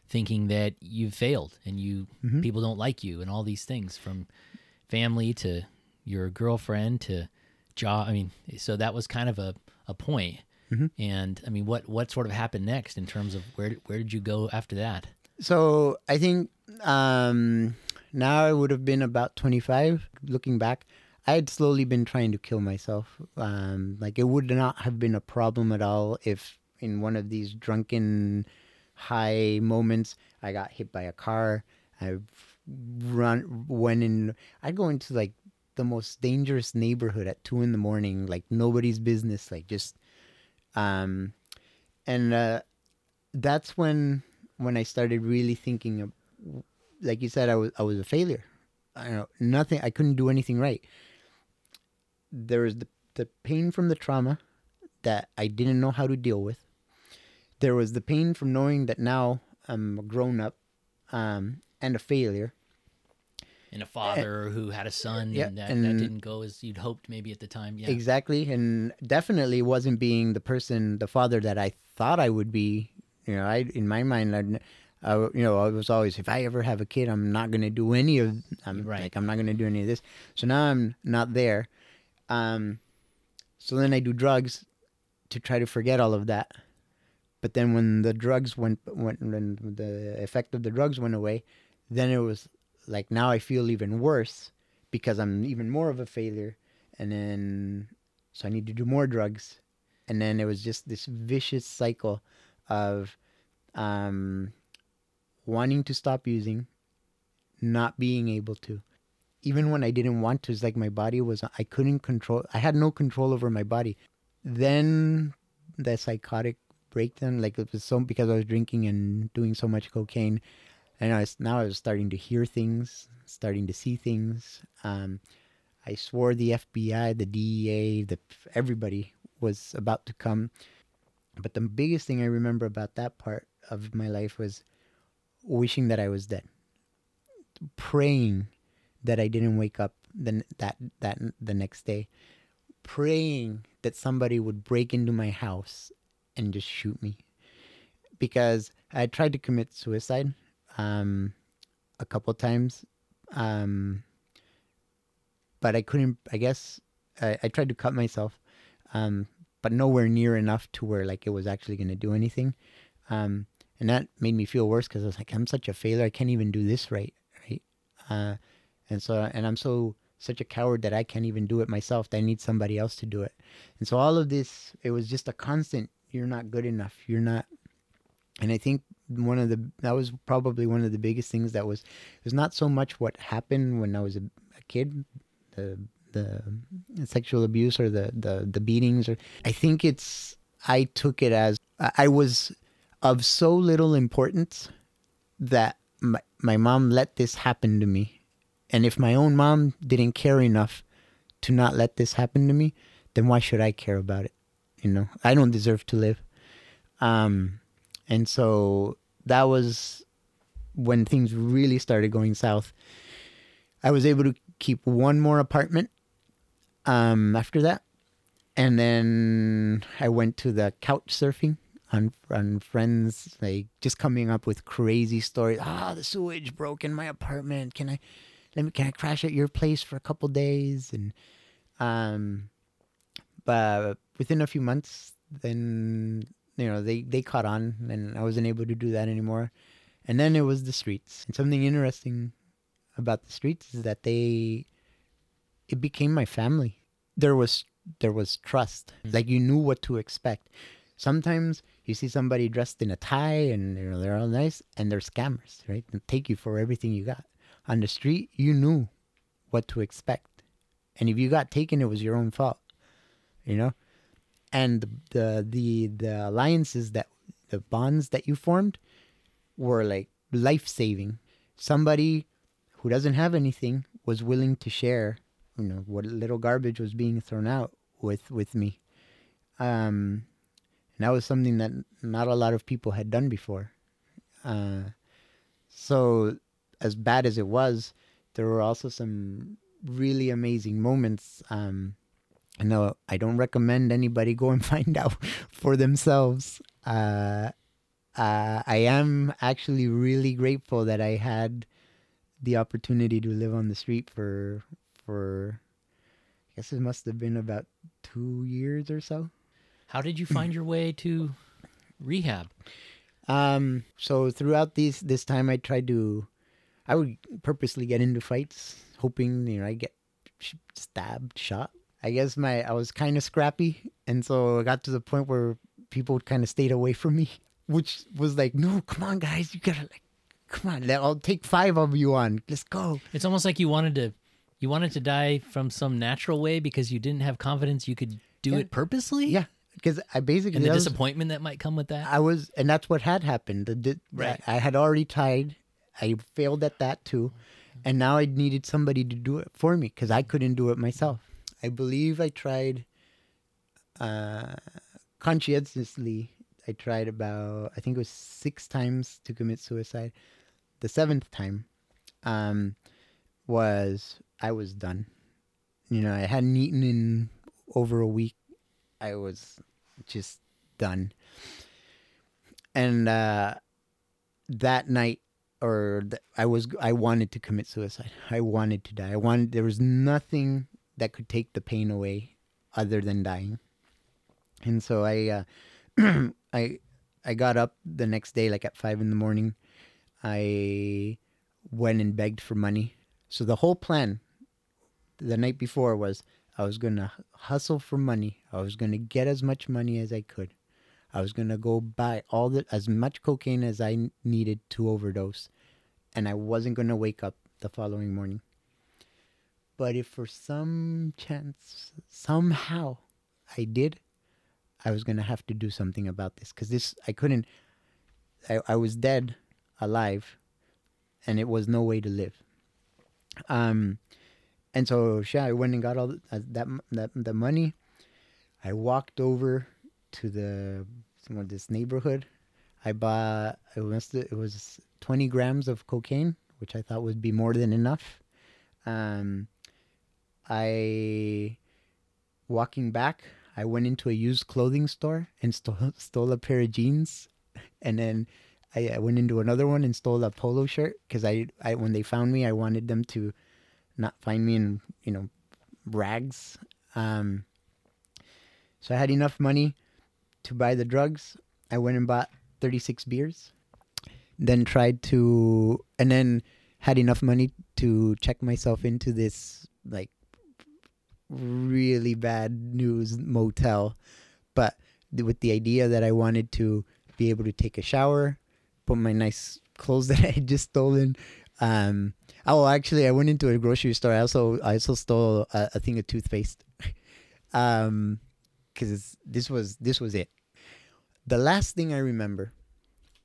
thinking that you've failed and you Mhm. people don't like you and all these things from family to your girlfriend to job. I mean, so that was kind of a a point. Mhm. And I mean, what what sort of happened next in terms of where where did you go after that? So I think um, now I would have been about 25. Looking back, I had slowly been trying to kill myself. Um, like it would not have been a problem at all if in one of these drunken high moments I got hit by a car. I run went in. I go into like the most dangerous neighborhood at two in the morning, like nobody's business, like just, um, and uh, that's when when I started really thinking of, like you said, I was I was a failure. I know nothing. I couldn't do anything right. There was the the pain from the trauma that I didn't know how to deal with. There was the pain from knowing that now I'm a grown up um, and a failure. And a father who had a son Yeah, and, that, and- that didn't go as you'd hoped maybe at the time. Yeah. Exactly, and definitely wasn't being the person, the father that I thought I would be. You know, I in my mind, I'd, I, you know, I was always, if I ever have a kid, I'm not gonna do any of, I'm Right. like, I'm not gonna do any of this. So now I'm not there. Um, so then I do drugs to try to forget all of that. But then when the drugs went, went when the effect of the drugs went away, then it was like now I feel even worse because I'm even more of a failure and then so I need to do more drugs, and then it was just this vicious cycle of um, wanting to stop using, not being able to, even when I didn't want to. It's like my body was I couldn't control. I had no control over my body. Then the psychotic breakdown, like it was so because I was drinking and doing so much cocaine, and I was, now I was starting to hear things, starting to see things. Um, I swore the FBI, the DEA, the everybody was about to come. But the biggest thing I remember about that part of my life was wishing that I was dead, praying that I didn't wake up the, that that the next day, praying that somebody would break into my house and just shoot me, because I tried to commit suicide um, a couple times. Um, but I couldn't. I guess I, I tried to cut myself, um, but nowhere near enough to where like it was actually going to do anything, um, and that made me feel worse because I was like, I'm such a failure. I can't even do this right, right? Uh, and so, and I'm so such a coward that I can't even do it myself. That I need somebody else to do it. And so all of this, it was just a constant. You're not good enough. You're not. And I think one of the that was probably one of the biggest things that was it was not so much what happened when I was a, a kid the the sexual abuse or the the the beatings or I think it's I took it as I was of so little importance that my, my mom let this happen to me. And if my own mom didn't care enough to not let this happen to me then why should I care about it? You know I don't deserve to live. Um and so that was when things really started going south I was able to keep one more apartment um, after that. And then I went to the couch surfing on, on friends, like just coming up with crazy stories. Ah, the sewage broke in my apartment. Can I, let me, can I crash at your place for a couple days? And, um, but within a few months, then, you know, they, they caught on and I wasn't able to do that anymore. And then it was the streets. And something interesting about the streets is that they it became my family. There was there was trust. Mm. Like you knew what to expect. Sometimes you see somebody dressed in a tie and you know they're all nice and they're scammers right? And take you for everything you got. On the street you knew what to expect. And if you got taken it was your own fault you know and the the the, alliances that the bonds that you formed were like life saving somebody who doesn't have anything was willing to share you know what little garbage was being thrown out with with me. Um and that was something that not a lot of people had done before. Uh so as bad as it was there were also some really amazing moments um I know I don't recommend anybody go and find out for themselves. Uh, uh, I am actually really grateful that I had the opportunity to live on the street for for I guess it must have been about two years or so. How did you find your way to rehab? Um, so throughout these this time, I tried to I would purposely get into fights, hoping you know I get stabbed, shot. I guess my I was kind of scrappy, and so it got to the point where people kind of stayed away from me, which was like, no, come on, guys, you gotta like, come on, I'll take five of you on, let's go. It's almost like you wanted to you wanted to die from some natural way because you didn't have confidence you could do Yeah. it purposely. Yeah, because I basically And the that was- disappointment that might come with that. I was, and that's what had happened. The, the, Right. I, I had already tied. I failed at that too, and now I needed somebody to do it for me because I couldn't do it myself. I believe I tried uh, conscientiously. I tried about, I think it was six times to commit suicide. The seventh time um, was I was done. You know, I hadn't eaten in over a week. I was just done. And uh, that night, or th- I was, I wanted to commit suicide. I wanted to die. I wanted. There was nothing that could take the pain away, other than dying. And so I, uh, I, I got up the next day, like at five in the morning. I went and begged for money. So the whole plan, the night before, was I was gonna hustle for money. I was gonna get as much money as I could. I was gonna go buy all the as much cocaine as I needed to overdose, and I wasn't gonna wake up the following morning. But if for some chance somehow I did, I was gonna have to do something about this because this I couldn't. I, I was dead, alive, and it was no way to live. Um, and so yeah, I went and got all the, uh, that that the money. I walked over to the some of this neighborhood. I bought it was it was twenty grams of cocaine, which I thought would be more than enough. Um, I walking back, I went into a used clothing store and stole stole a pair of jeans, and then I, I went into another one and stole a polo shirt because I, I when they found me, I wanted them to not find me in you know rags. Um, so I had enough money to buy the drugs. I went and bought 36 beers. Then tried to, and then had enough money to check myself into this like really bad news motel, but with the idea that I wanted to be able to take a shower, put my nice clothes that I had just stolen. Um, oh, actually, I went into a grocery store. I also I also stole a, a thing of toothpaste. um, because this was this was it. The last thing I remember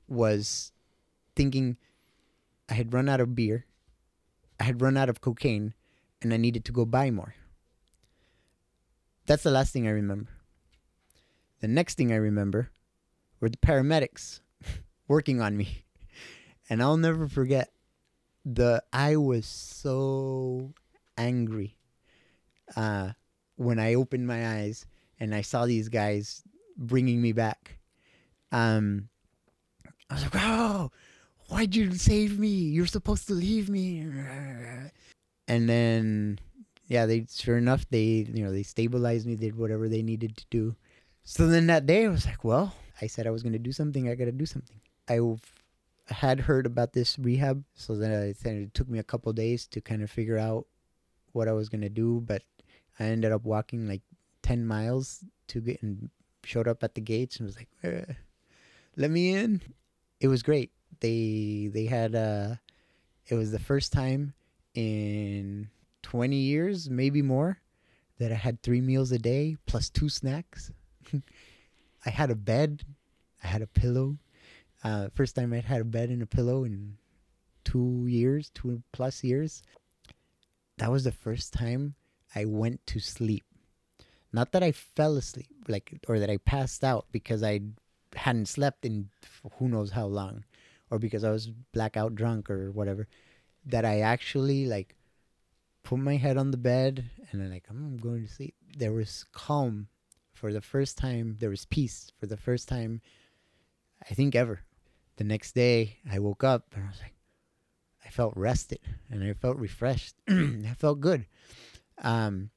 was thinking I had run out of beer, I had run out of cocaine, and I needed to go buy more. That's the last thing I remember. The next thing I remember were the paramedics working on me. And I'll never forget the I was so angry uh, when I opened my eyes and I saw these guys bringing me back. Um, I was like, "Oh, why'd you save me? You're supposed to leave me." And then, yeah, they sure enough they you know they stabilized me, did whatever they needed to do. So then that day I was like, well, I said I was gonna do something. I gotta do something. I had heard about this rehab, so then I it took me a couple days to kind of figure out what I was gonna do, but I ended up walking like ten miles to get and showed up at the gates and was like, "Eh, "Let me in." It was great. They they had uh, it was the first time in twenty years, maybe more, that I had three meals a day plus two snacks. I had a bed, I had a pillow. Uh, first time I'd had a bed and a pillow in two years, two plus years. That was the first time I went to sleep. Not that I fell asleep, like, or that I passed out because I hadn't slept in who knows how long, or because I was blackout drunk or whatever. That I actually like put my head on the bed and I'm like, I'm going to sleep. There was calm for the first time. There was peace for the first time, I think ever. The next day, I woke up and I was like, I felt rested and I felt refreshed. I felt good. Um,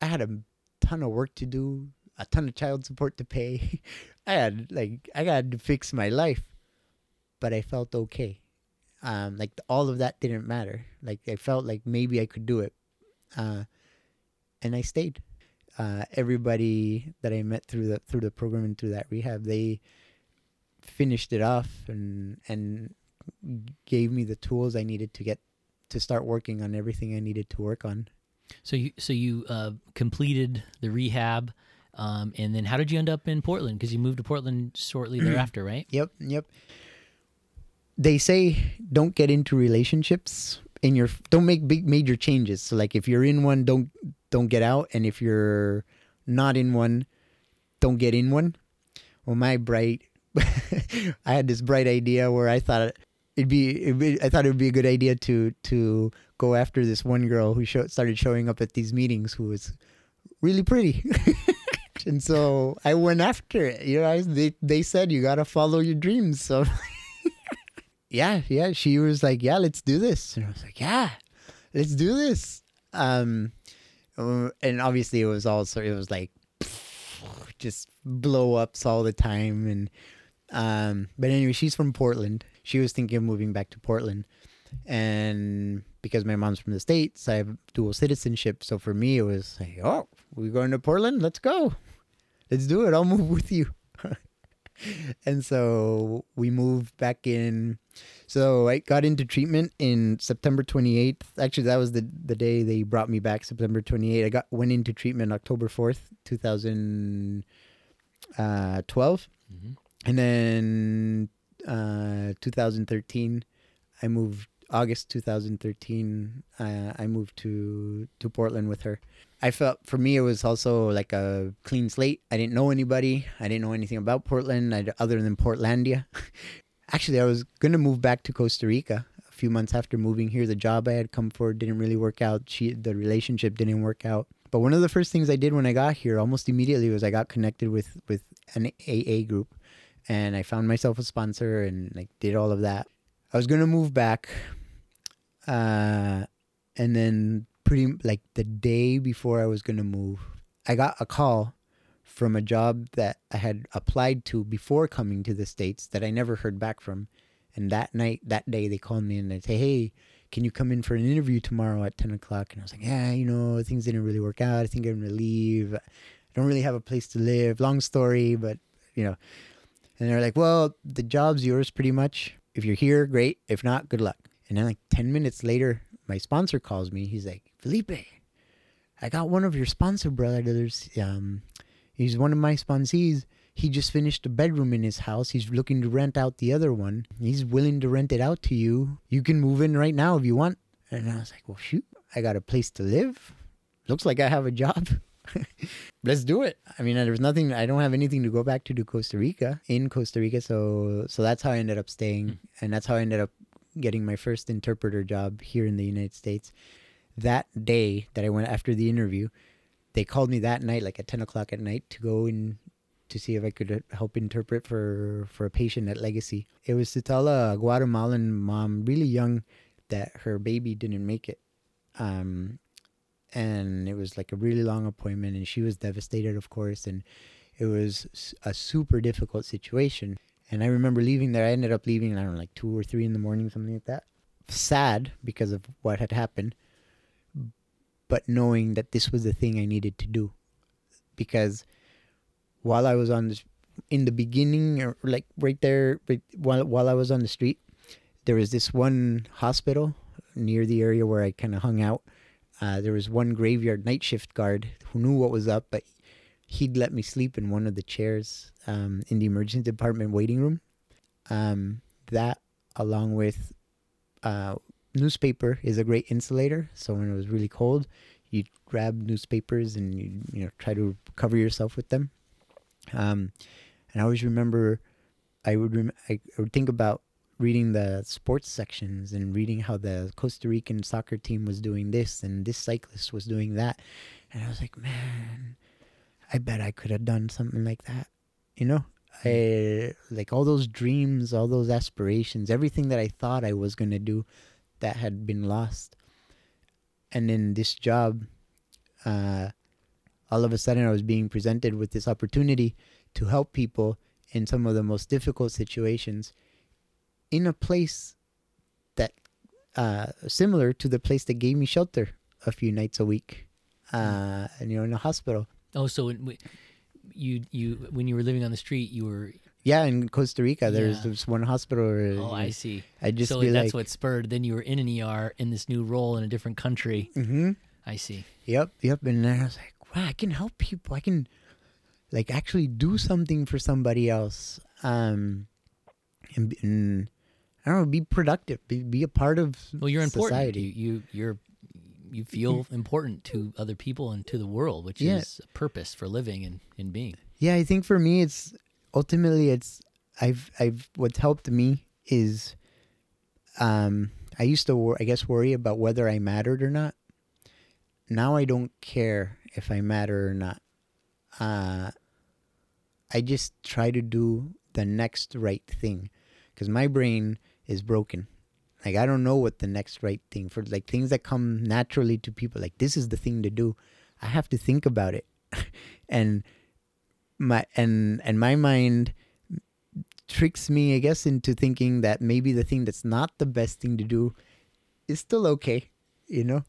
I had a ton of work to do, a ton of child support to pay. I had like I had to fix my life, but I felt okay. Um, like all of that didn't matter. Like I felt like maybe I could do it, uh, and I stayed. Uh, everybody that I met through the through the program and through that rehab, they finished it off and and gave me the tools I needed to get to start working on everything I needed to work on. So you so you uh, completed the rehab, um, and then how did you end up in Portland? Because you moved to Portland shortly thereafter, right? Yep, yep. They say don't get into relationships in your don't make big major changes. So like if you're in one, don't don't get out, and if you're not in one, don't get in one. Well, my bright, I had this bright idea where I thought it'd be, it'd be I thought it would be a good idea to to go after this one girl who show, started showing up at these meetings who was really pretty. and so I went after it. You know, they they said you gotta follow your dreams. So yeah, yeah, she was like, yeah, let's do this, and I was like, yeah, let's do this. Um, uh, and obviously it was also it was like just blow ups all the time, and um, but anyway, she's from Portland. She was thinking of moving back to Portland, and because my mom's from the states, I have dual citizenship. So for me, it was like, oh, we're going to Portland. Let's go. Let's do it. I'll move with you. and so we moved back in. So I got into treatment in September 28th. Actually, that was the, the day they brought me back, September 28th. I got went into treatment October 4th, 2012. Mm-hmm. And then uh, 2013, I moved August 2013, uh, I moved to to Portland with her. I felt for me it was also like a clean slate. I didn't know anybody. I didn't know anything about Portland I'd, other than Portlandia. Actually, I was gonna move back to Costa Rica a few months after moving here. The job I had come for didn't really work out. She, the relationship didn't work out. But one of the first things I did when I got here, almost immediately, was I got connected with with an AA group, and I found myself a sponsor and like did all of that. I was gonna move back uh, and then pretty like the day before I was gonna move, I got a call from a job that I had applied to before coming to the states that I never heard back from. And that night, that day, they called me and they say, "Hey, can you come in for an interview tomorrow at ten o'clock?" And I was like, "Yeah, you know, things didn't really work out. I think I'm gonna leave. I don't really have a place to live. Long story, but you know." And they're like, "Well, the job's yours, pretty much. If you're here, great. If not, good luck." And then like 10 minutes later, my sponsor calls me. He's like, Felipe, I got one of your sponsor brothers. Um, he's one of my sponsees. He just finished a bedroom in his house. He's looking to rent out the other one. He's willing to rent it out to you. You can move in right now if you want. And I was like, well, shoot, I got a place to live. Looks like I have a job. Let's do it. I mean, there's nothing. I don't have anything to go back to to Costa Rica in Costa Rica. So, so that's how I ended up staying, hmm. and that's how I ended up getting my first interpreter job here in the United States. That day that I went after the interview, they called me that night, like at 10 o'clock at night, to go in to see if I could help interpret for, for a patient at Legacy. It was to tell a Guatemalan mom, really young, that her baby didn't make it. Um, and it was like a really long appointment, and she was devastated, of course, and it was a super difficult situation. And I remember leaving there. I ended up leaving, I don't know, like two or three in the morning, something like that. Sad because of what had happened, but knowing that this was the thing I needed to do. Because while I was on this, in the beginning, or like right there, right, while, while I was on the street, there was this one hospital near the area where I kind of hung out. Uh, there was one graveyard night shift guard who knew what was up, but he'd let me sleep in one of the chairs um, in the emergency department waiting room. Um, that, along with uh, newspaper, is a great insulator. So when it was really cold, you'd grab newspapers and you you know try to cover yourself with them. Um, and I always remember, I would rem- I, I would think about reading the sports sections and reading how the Costa Rican soccer team was doing this and this cyclist was doing that, and I was like, man, I bet I could have done something like that. You know, I like all those dreams, all those aspirations, everything that I thought I was gonna do that had been lost. And in this job, uh, all of a sudden I was being presented with this opportunity to help people in some of the most difficult situations in a place uh, similar to the place that gave me shelter a few nights a week, uh, and you know, in a hospital. Oh, so when, you you when you were living on the street, you were Yeah, in Costa Rica, there's Yeah. there's one hospital. Where, oh, I see. I'd just so be that's what spurred. Then you were in an ER in this new role in a different country. hmm I see. Yep, yep. And then I was like, wow, I can help people. I can like actually do something for somebody else. Um, and, be- and I don't know, be productive, be, be a part of Well, you're important. society. You you you're you feel important to other people and to the world, which Yeah. is a purpose for living and, and being. Yeah, I think for me, it's ultimately it's I've I've what's helped me is, um, I used to wor- I guess worry about whether I mattered or not. Now I don't care if I matter or not. Uh, I just try to do the next right thing, because my brain is broken. Like I don't know what the next right thing for like things that come naturally to people. Like this is the thing to do. I have to think about it, and my and and my mind tricks me i guess into thinking that maybe the thing that's not the best thing to do is still okay you know?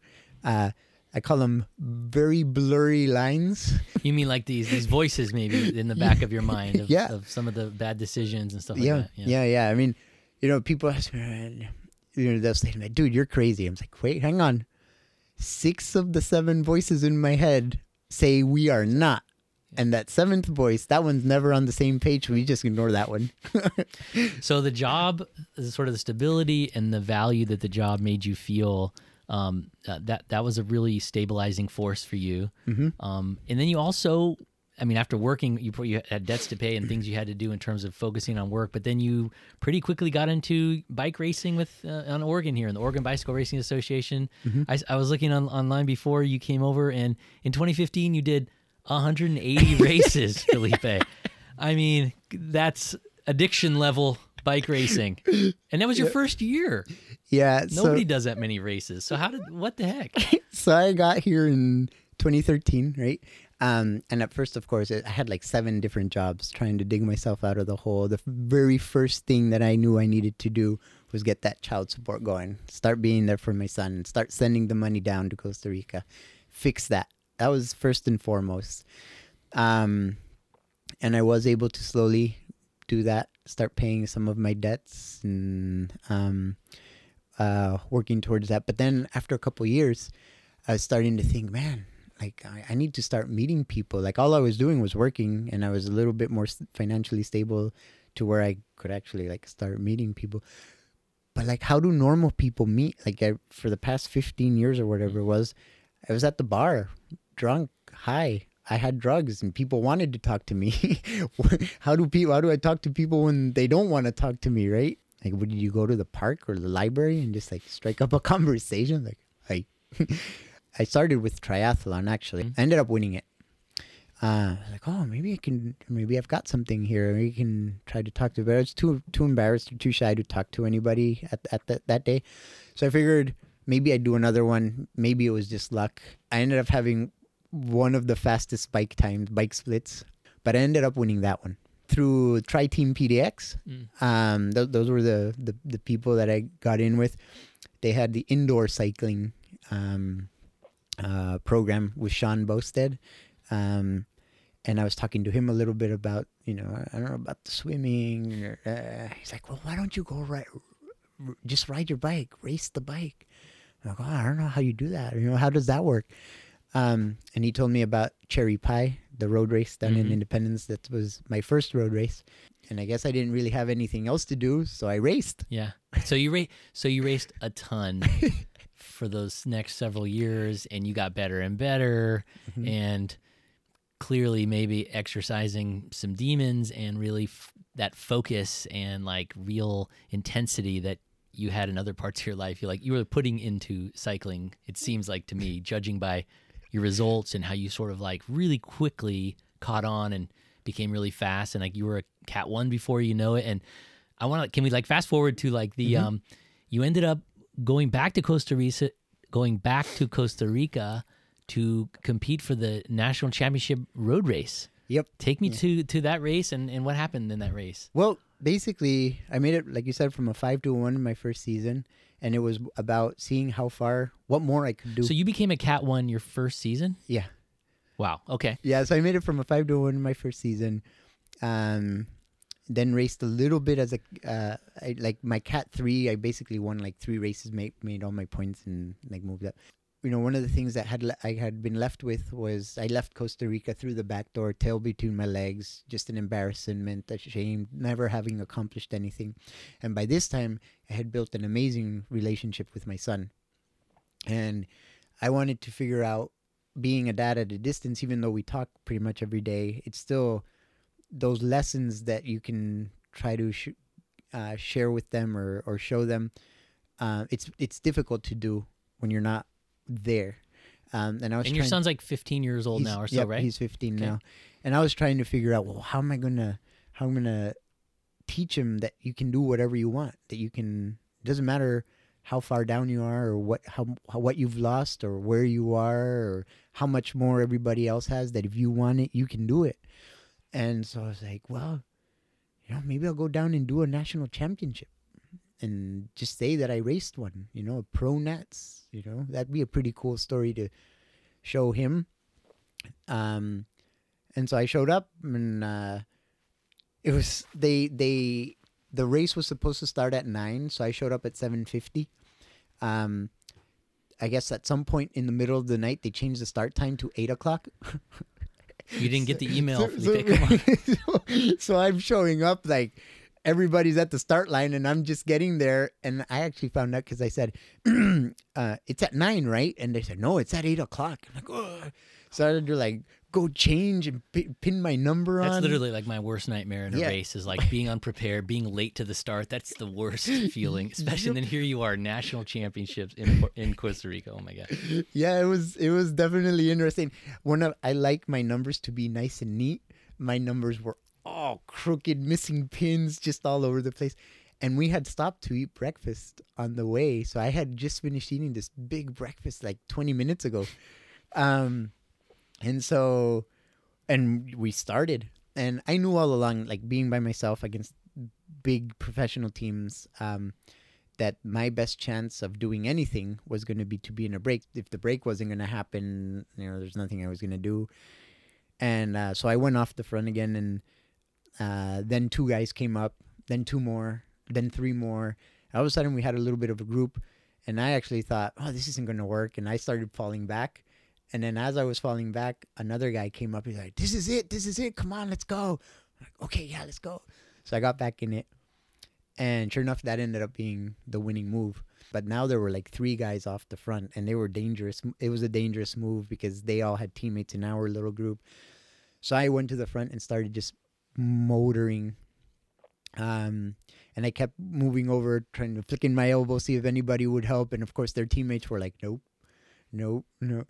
Uh i call them very blurry lines. You mean like these these voices maybe in the back of your mind of, Yeah. of some of the bad decisions and stuff like yeah, that. yeah. yeah i mean you know people ask me you know they'll say to me dude you're crazy. I'm like wait hang on. Six of the seven voices in my head say we are not and that seventh voice that one's never on the same page we just ignore that one So the job, sort of the stability and the value that the job made you feel, um, uh, that that was a really stabilizing force for you. Mm-hmm. Um, and then you also, I mean, after working, you probably had debts to pay and things you had to do in terms of focusing on work. But then you pretty quickly got into bike racing with uh, on Oregon here in the Oregon Bicycle Racing Association. I, I was looking on, online before you came over, and in 2015 you did 180 races, Felipe. I mean, that's addiction level bike racing, and that was your first year. yeah so- Nobody does that many races. So how did what the heck? so I got here in 2013, right? Um, and at first, of course, I had like seven different jobs trying to dig myself out of the hole. The very first thing that I knew I needed to do was get that child support going, start being there for my son, start sending the money down to Costa Rica, fix that. That was first and foremost. Um, and I was able to slowly do that, start paying some of my debts and um, uh, working towards that. But then after a couple years, I was starting to think, man, like I, I need to start meeting people. Like all I was doing was working, and I was a little bit more financially stable to where I could actually like start meeting people. But like, how do normal people meet? Like I, for the past fifteen years or whatever it was, I was at the bar, drunk, high. I had drugs, and people wanted to talk to me. how do people? How do I talk to people when they don't want to talk to me? Right? Like, would you go to the park or the library and just like strike up a conversation? Like, I, I started with triathlon actually. I ended up winning it. Uh, like, oh, maybe I can, maybe I've got something here. Maybe I can try to talk to. But I was too too embarrassed or too shy to talk to anybody at at that that day. So I figured maybe I'd do another one. Maybe it was just luck. I ended up having one of the fastest bike times, bike splits, but I ended up winning that one through Tri Team PDX. Mm. Um, th- those were the, the the people that I got in with. They had the indoor cycling um, uh, program with Sean Bosted. Um, and I was talking to him a little bit about, you know, I don't know about the swimming. Or, uh, he's like, well, why don't you go ride, r- just ride your bike, race the bike. I'm like, oh, I don't know how you do that. You know, how does that work? Um, and he told me about Cherry Pie, the road race down in Mhm. Independence. That was my first road race. And I guess I didn't really have anything else to do, so I raced. Yeah. So you ra- so you raced a ton for those next several years, and you got better and better, Mhm. and clearly maybe exercising some demons and really f- that focus and like real intensity that you had in other parts of your life. You like you were putting into cycling. It seems like to me, judging by your results and how you sort of like really quickly caught on and became really fast and like you were a cat one before you know it and i want to can we like fast forward to like the um you ended up going back to costa rica going back to costa rica to compete for the national championship road race. Yep. take me to to that race and and what happened in that race? Well, basically, I made it like you said from a five to one in my first season, and it was about seeing how far, what more I could do. So you became a Cat One your first season. yeah, Wow. Okay. yeah. So I made it from a five to one in my first season. Um, then raced a little bit as a uh, I, like my cat three. I basically won like three races, made made all my points, and like moved up. You know, one of the things that had I had been left with was I left Costa Rica through the back door, tail between my legs, just an embarrassment, a shame, never having accomplished anything. And by this time, I had built an amazing relationship with my son, and I wanted to figure out being a dad at a distance, even though we talk pretty much every day, it's still those lessons that you can try to sh- uh, share with them or, or show them. Uh, it's it's difficult to do when you're not there. Um, and I was And your son's like 15 years old now or so, yep, right? He's 15 Okay. now, and I was trying to figure out, well, how am I gonna how I'm gonna teach him that you can do whatever you want, that you can. It doesn't matter how far down you are or what how, how what you've lost or where you are or how much more everybody else has. That if you want it, you can do it. And so I was like, well, you know, maybe I'll go down and do a national championship and just say that I raced one, you know, a pro nats, you know, that'd be a pretty cool story to show him. Um, and so I showed up and, uh, it was, they, they, the race was supposed to start at nine. So I showed up at 750. Um, I guess at some point in the middle of the night, they changed the start time to eight o'clock. You didn't get the email, So- so- Come on. so, so I'm showing up like everybody's at the start line and I'm just getting there. And I actually found out because I said, uh, it's at nine, right? And they said, no, it's at eight o'clock. I'm like, oh. So I had to like go change and pi- pin my number on. That's literally like my worst nightmare in a Yeah. race is like being unprepared, being late to the start. That's the worst feeling, especially. And then here you are, national championships in in Costa Rica. Oh my god. yeah, it was it was definitely interesting. One of I like my numbers to be nice and neat. My numbers were all crooked, missing pins just all over the place. And we had stopped to eat breakfast on the way, so I had just finished eating this big breakfast like 20 minutes ago. Um and so and we started and I knew all along like being by myself against big professional teams um that my best chance of doing anything was going to be to be in a break. If the break wasn't going to happen, you know, there's nothing I was going to do. And uh, so I went off the front again, and uh, then two guys came up, then two more, then three more. All of a sudden, we had a little bit of a group, and I actually thought, oh, this isn't going to work. And I started falling back. And then as I was falling back, another guy came up. He's like, this is it. This is it. Come on, let's go. I'm like, okay, yeah, let's go. So I got back in it. And sure enough, that ended up being the winning move. But now there were like three guys off the front, and they were dangerous. It was a dangerous move because they all had teammates in our little group. So I went to the front and started just motoring. Um, and I kept moving over, trying to flick in my elbow, see if anybody would help. And of course, their teammates were like, nope, nope, nope.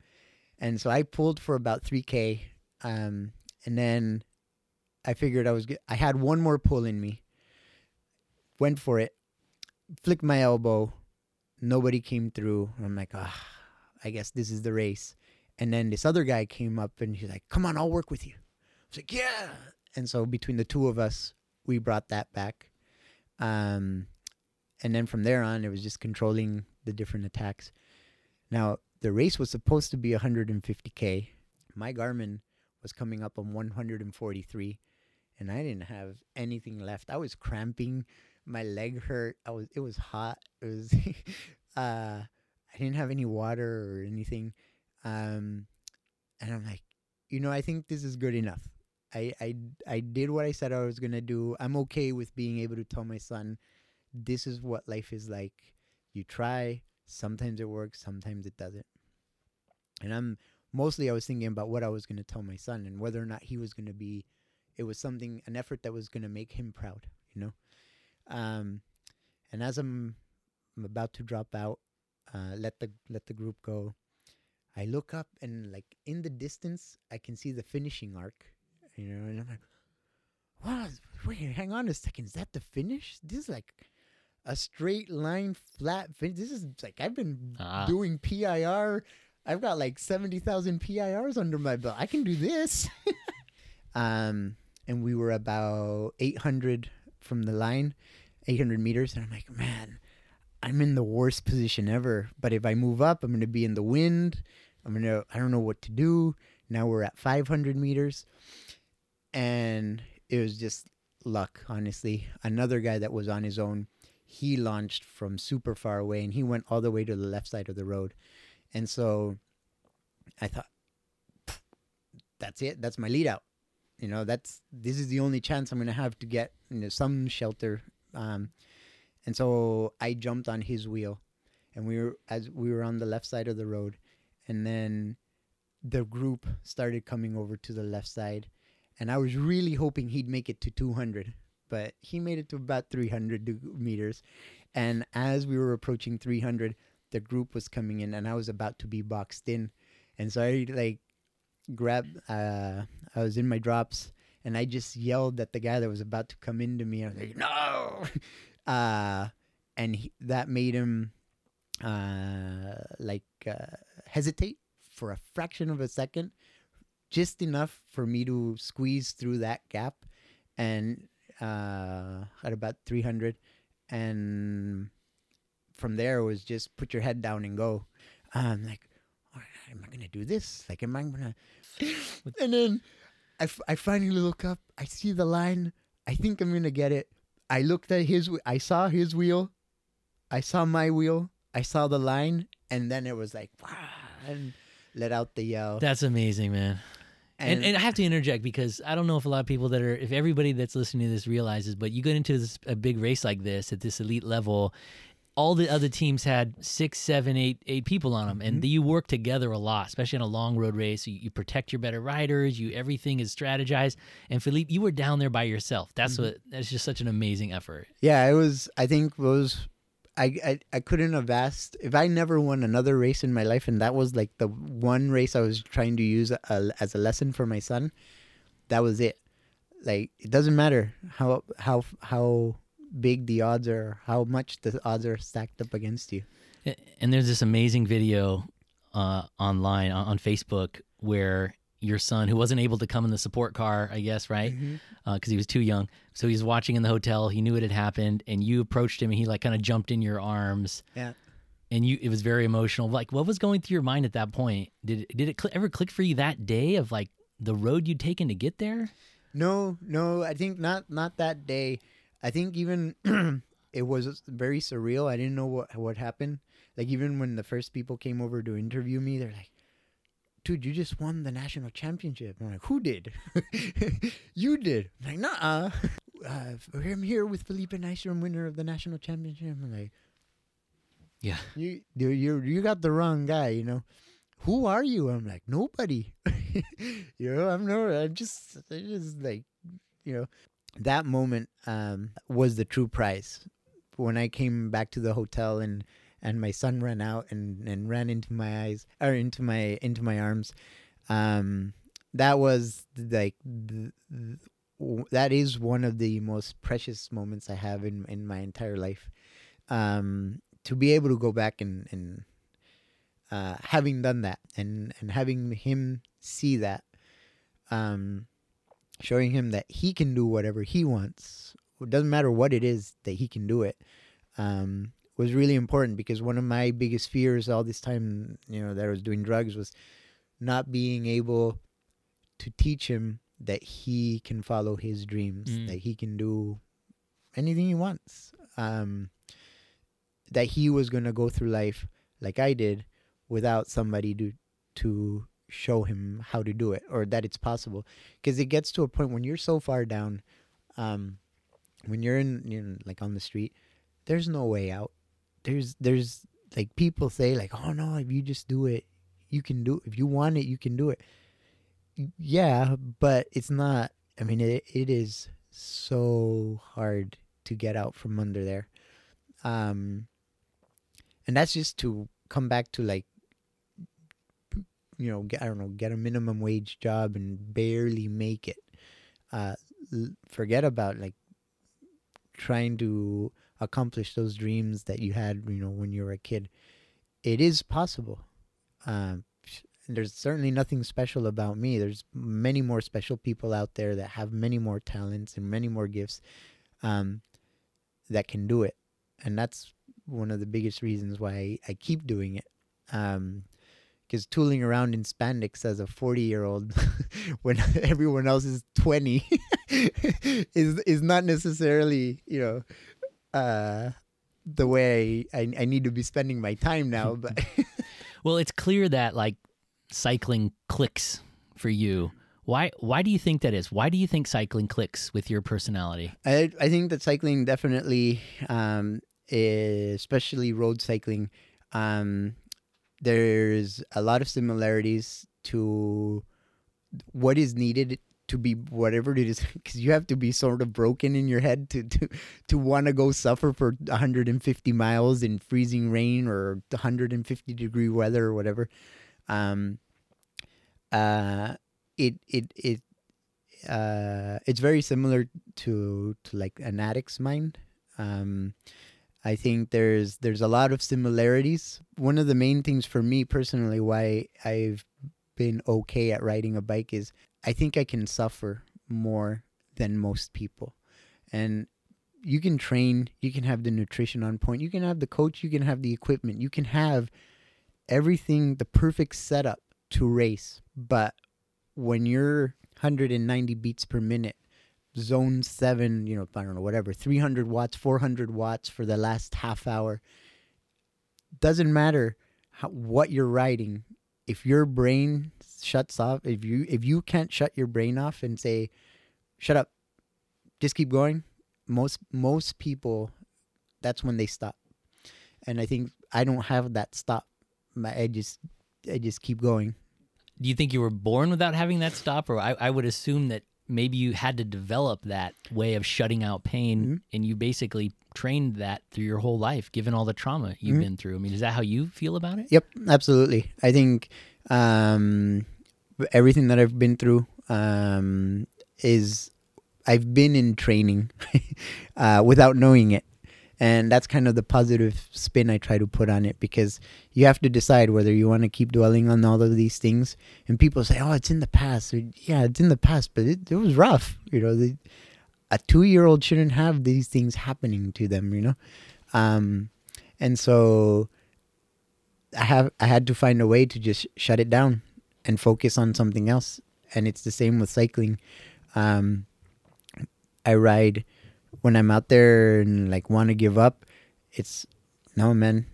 And so I pulled for about 3K. Um, and then I figured I was, I had one more pull in me. Went for it, flicked my elbow. Nobody came through. I'm like, ah, I guess this is the race. And then this other guy came up and he's like, come on, I'll work with you. I was like, yeah. And so between the two of us, we brought that back. Um, and then from there on, it was just controlling the different attacks. Now, the race was supposed to be 150K. My Garmin was coming up on 143, and I didn't have anything left. I was cramping. My leg hurt. I was. It was hot. It was. uh, I didn't have any water or anything. Um, and I'm like, you know, I think this is good enough. I, I, I did what I said I was gonna do. I'm okay with being able to tell my son, this is what life is like. You try. Sometimes it works. Sometimes it doesn't. And I'm mostly I was thinking about what I was gonna tell my son and whether or not he was gonna be. It was something an effort that was gonna make him proud. You know. Um, and as I'm, I'm about to drop out, uh, let the let the group go. I look up and like in the distance, I can see the finishing arc, you know, and I'm like, "Wow, wait, hang on a second, is that the finish? This is like a straight line, flat finish. This is like I've been Ah. doing PIR. I've got like seventy thousand PIRs under my belt. I can do this." um, and we were about eight hundred from the line, 800 meters, and I'm like, man, I'm in the worst position ever. But if I move up, I'm going to be in the wind. I'm going to, I don't know what to do. Now we're at 500 meters. And it was just luck, honestly. Another guy that was on his own, he launched from super far away and he went all the way to the left side of the road. And so I thought, that's it. That's my lead out. You know, that's this is the only chance I'm gonna have to get you know some shelter. Um, and so I jumped on his wheel, and we were as we were on the left side of the road, and then the group started coming over to the left side, and I was really hoping he'd make it to 200, but he made it to about 300 meters, and as we were approaching 300, the group was coming in, and I was about to be boxed in, and so I like grabbed. Uh, I was in my drops, and I just yelled at the guy that was about to come into me. I was like, "No!" uh, and he, that made him uh, like uh, hesitate for a fraction of a second, just enough for me to squeeze through that gap, and uh, at about 300, and from there it was just put your head down and go. I'm like, am I gonna do this? Like, am I gonna? and then I, f- I finally look up. I see the line. I think I'm gonna get it. I looked at his. I saw his wheel. I saw my wheel. I saw the line, and then it was like, wow, and let out the yell. That's amazing, man. And, and, I have to interject because I don't know if a lot of people that are, if everybody that's listening to this realizes, but you get into this, a big race like this at this elite level, all the other teams had six, seven, eight, eight people on them, and mm-hmm. you work together a lot, especially in a long road race. You, you, protect your better riders. You everything is strategized. And Felipe, you were down there by yourself. That's mm-hmm. what. That's just such an amazing effort. Yeah, it was. I think it was. I, I I couldn't have asked if I never won another race in my life, and that was like the one race I was trying to use a, as a lesson for my son. That was it. Like it doesn't matter how how how big the odds are, how much the odds are stacked up against you. And there's this amazing video uh, online on Facebook where your son, who wasn't able to come in the support car, I guess, right? Because mm-hmm. uh, he was too young. So he's watching in the hotel. He knew it had happened, and you approached him, and he like kind of jumped in your arms. Yeah. And you, it was very emotional. Like, what was going through your mind at that point? Did it, did it cl- ever click for you that day of like the road you'd taken to get there? No, no, I think not. Not that day. I think even it was very surreal. I didn't know what what happened. Like even when the first people came over to interview me, they're like, "Dude, you just won the national championship." I'm like, "Who did? you did?" I'm like, "Nah." Uh, I'm here with Felipe Nystrom, winner of the national championship. I'm like, "Yeah, you you you you got the wrong guy." You know, who are you? I'm like, nobody. you know, I'm no. I'm just, I'm just like, you know, that moment um, was the true price. When I came back to the hotel and and my son ran out and, and ran into my eyes or into my into my arms, um, that was like that is one of the most precious moments I have in in my entire life. Um, to be able to go back and and uh, having done that and and having him see that um, showing him that he can do whatever he wants. It doesn't matter what it is that he can do it. Um, was really important because one of my biggest fears all this time, you know, that I was doing drugs was not being able to teach him that he can follow his dreams, mm. that he can do anything he wants. Um, that he was going to go through life like I did without somebody to to show him how to do it or that it's possible because it gets to a point when you're so far down um when you're in you know like on the street there's no way out there's there's like people say like oh no if you just do it you can do it. if you want it you can do it yeah but it's not i mean it, it is so hard to get out from under there um and that's just to come back to like you know, get, I don't know, get a minimum wage job and barely make it. Uh, forget about like trying to accomplish those dreams that you had, you know, when you were a kid. It is possible. Um, there's certainly nothing special about me. There's many more special people out there that have many more talents and many more gifts. um, that can do it, and that's one of the biggest reasons why I, keep doing it. Um, because tooling around in spandex as a 40 year old when everyone else is 20 is is not necessarily you know uh the way I, I need to be spending my time now but Well, it's clear that like cycling clicks for you. Why why do you think that is? Why do you think cycling clicks with your personality? I I think that cycling definitely, um, eh, especially road cycling, um, there's a lot of similarities to what is needed to be whatever it is because you have to be sort of broken in your head to to to want to go suffer for 150 miles in freezing rain or 150 degree weather or whatever. Um uh it it it uh it's very similar to to like an addict's mind. Um i think there's there's a lot of similarities. One of the main things for me personally why i've been okay at riding a bike is i think i can suffer more than most people. And you can train you can have the nutrition on point you can have the coach you can have the equipment you can have everything the perfect setup to race. But when you're 190 beats per minute zone 7 you know i don't know whatever 300 watts 400 watts for the last half hour doesn't matter how, what you're riding if your brain shuts off if you if you can't shut your brain off and say shut up just keep going most most people that's when they stop and i think i don't have that stop My- i just i just keep going Do you think you were born without having that stop, or I, I would assume that maybe you had to develop that way of shutting out pain, Mm-hmm. and you basically trained that through your whole life, given all the trauma you've Mm-hmm. been through. I mean, is that how you feel about it? Yep, absolutely. I think um, everything that I've been through um, is I've been in training uh, without knowing it. And that's kind of the positive spin I try to put on it because you have to decide whether you want to keep dwelling on all of these things. And people say, "Oh, it's in the past." Yeah, it's in the past, but it, it was rough. You know, the, a two-year-old shouldn't have these things happening to them. You know, um, and so I have I had to find a way to just shut it down and focus on something else. And it's the same with cycling. Um, I ride when I'm out there and like want to give up. It's no man.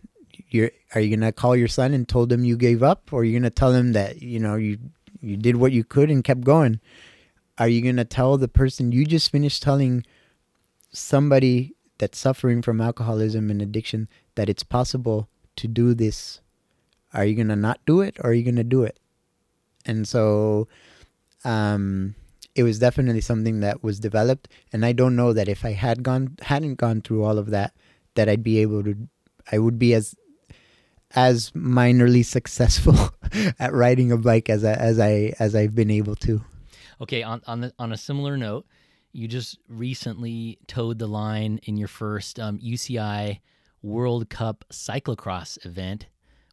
You're are you gonna call your son and told him you gave up, or are you gonna tell him that you know you you did what you could and kept going? Are you gonna tell the person you just finished telling somebody that's suffering from alcoholism and addiction that it's possible to do this are you gonna not do it or are you gonna do it and so um it was definitely something that was developed. And i don't know that if i had gone hadn't gone through all of that that i'd be able to i would be as as minorly successful at riding a bike as I, as i as i've been able to. Okay, on on the, on a similar note, you just recently toed the line in your first um, UCI World Cup cyclocross event,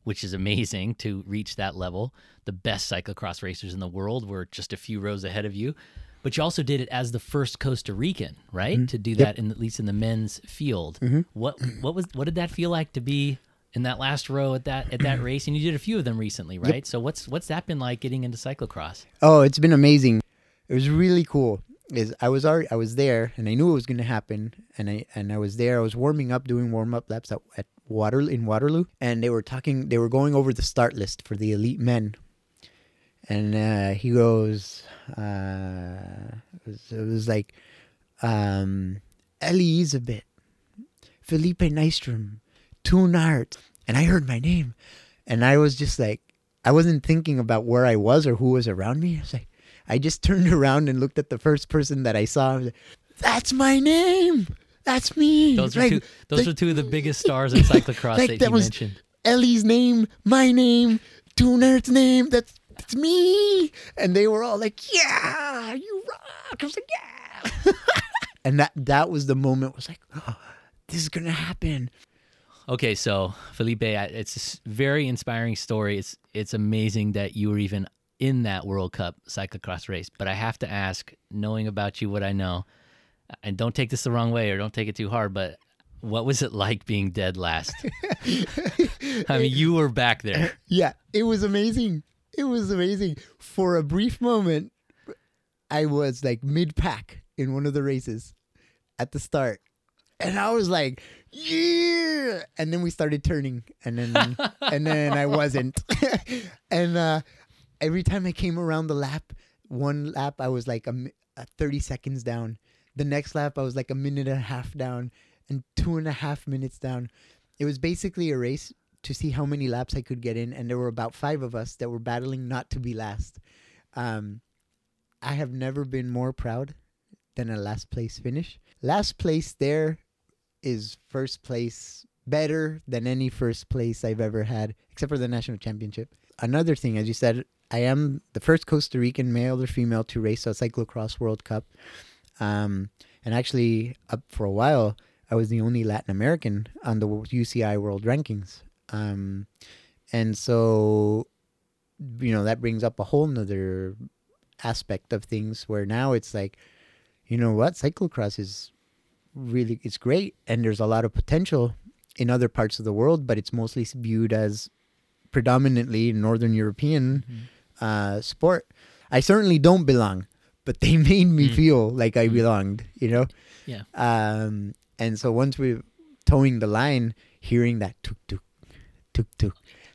which is amazing to reach that level. The best cyclocross racers in the world were just a few rows ahead of you. But you also did it as the first Costa Rican, right? Mm-hmm. To do that in at least in the men's field. Mm-hmm. What what was what did that feel like to be in that last row at that at that race? And you did a few of them recently, right? So what's what's that been like getting into cyclocross? Oh, it's been amazing. It was really cool. Is I was already I was there and I knew it was going to happen and I and I was there. I was warming up, doing warm up laps at, at Water in Waterloo, and they were talking. They were going over the start list for the elite men, and uh, he goes, uh, it, was, it was like, um, Elizabeth, Felipe Nystrom, Toon Aerts, and I heard my name, and I was just like, I wasn't thinking about where I was or who was around me. I was like, I just turned around and looked at the first person that I saw. I was like, That's my name. That's me. Those are Like, two. Those like- are two of the biggest stars in cyclocross like that, that you mentioned. Ellie's name, my name, Tooner's name. That's that's me. And they were all like, "Yeah, you rock!" I was like, "Yeah." and that that was the moment. Was like, oh, "This is gonna happen." Okay, so Felipe, it's a very inspiring story. It's it's amazing that you were even in that World Cup cyclocross race. But I have to ask, knowing about you what I know, and don't take this the wrong way or don't take it too hard, but what was it like being dead last? I mean, you were back there. Yeah, it was amazing. It was amazing. For a brief moment, I was like mid pack in one of the races at the start. And I was like, yeah. And then we started turning and then and then I wasn't. and uh every time I came around the lap, one lap I was like a, uh 30 seconds down. The next lap I was like a minute and a half down and two and a half minutes down. It was basically a race to see how many laps I could get in, and there were about five of us that were battling not to be last. Um, I have never been more proud than a last place finish. Last place there is first place better than any first place I've ever had, except for the national championship. Another thing, as you said, I am the first Costa Rican male or female to race a cyclocross World Cup. Um, and actually, up for a while, I was the only Latin American on the UCI World Rankings. Um, and so, you know, that brings up a whole nother aspect of things where now it's like, you know what, cyclocross is really it's great, and there's a lot of potential in other parts of the world, but it's mostly viewed as predominantly Northern European uh, sport. I certainly don't belong, but they made me Mm. feel like I Mm. belonged, you know. Yeah. Um, and so once we're toeing the line, hearing that tuk tuk tuk tuk,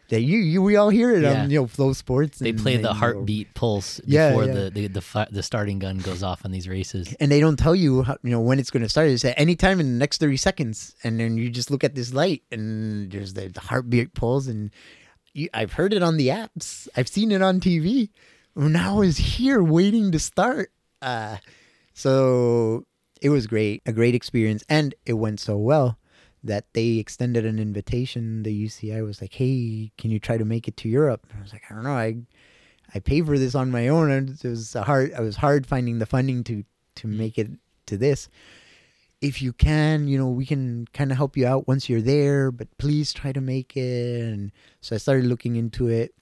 that you, you we all hear it Yeah. on you know FloSports. They and- play the you know, heartbeat pulse before yeah. the the the, fi- the starting gun goes off on these races. and they don't tell you how, you know when it's going to start. They say anytime in the next thirty seconds, and then you just look at this light, and there's the, the heartbeat pulse, and I've heard it on the apps. I've seen it on TV. Now is here waiting to start. Uh, so it was great, a great experience, and it went so well that they extended an invitation. The UCI was like, "Hey, can you try to make it to Europe?" And I was like, "I don't know. I I pay for this on my own, it was hard. I was hard finding the funding to to make it to this. If you can, you know, we can kind of help you out once you're there, but please try to make it." And so I started looking into it,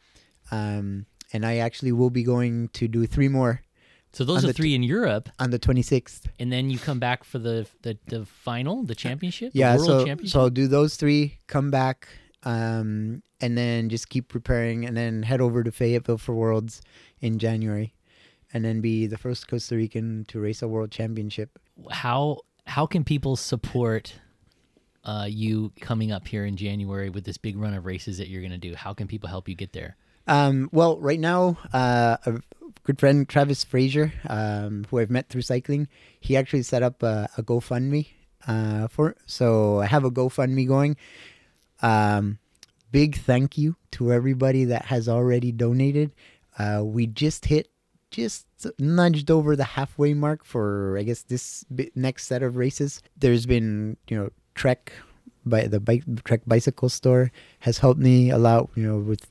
um, and I actually will be going to do three more So those are the three in Europe, on the 26th. and then you come back for the the, the final, the championship, the yeah world so championship. so I'll do those three come back um and then just keep preparing and then head over to fayetteville for worlds in january and then be the first costa rican to race a world championship how how can people support uh, you coming up here in January with this big run of races that you're going to do? How can people help you get there? um well right now uh a good friend travis frazier um who i've met through cycling he actually set up a, a gofundme uh for so i have a gofundme going um big thank you to everybody that has already donated. Uh, we just hit, just nudged over the halfway mark for, I guess, this next set of races. There's been, you know, Trek, by the bike Trek bicycle store has helped me a lot, you know, with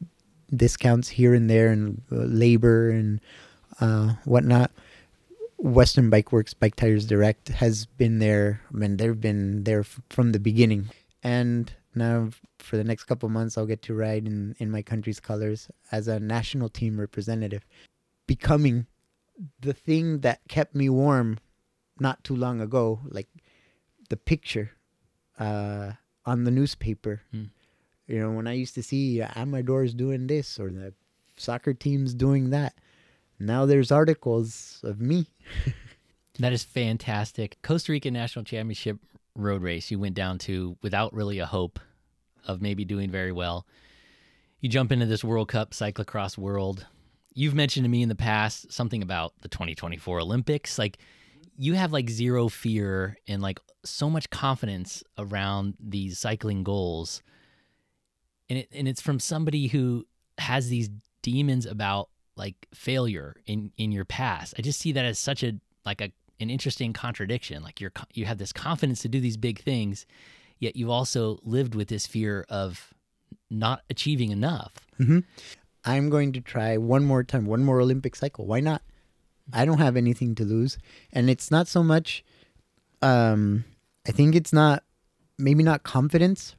discounts here and there and uh, labor and uh, whatnot. Western Bike Works Bike Tires Direct has been there. I mean, they've been there f- from the beginning. And now for the next couple months, I'll get to ride in, in my country's colors as a national team representative, becoming the thing that kept me warm not too long ago, like the picture uh, on the newspaper. Hmm. You know, when I used to see uh, Amador's doing this or the soccer team's doing that, now there's articles of me. That is fantastic. Costa Rica National Championship road race you went down to without really a hope of maybe doing very well. You jump into this World Cup cyclocross world. You've mentioned to me in the past something about the 2024 Olympics. Like you have like zero fear and like so much confidence around these cycling goals. And it and it's from somebody who has these demons about like failure in in your past. I just see that as such a like a an interesting contradiction. Like you're you have this confidence to do these big things, yet you've also lived with this fear of not achieving enough. Mm-hmm. I'm going to try one more time, one more Olympic cycle. Why not? I don't have anything to lose. And it's not so much, um, I think it's not, maybe not confidence,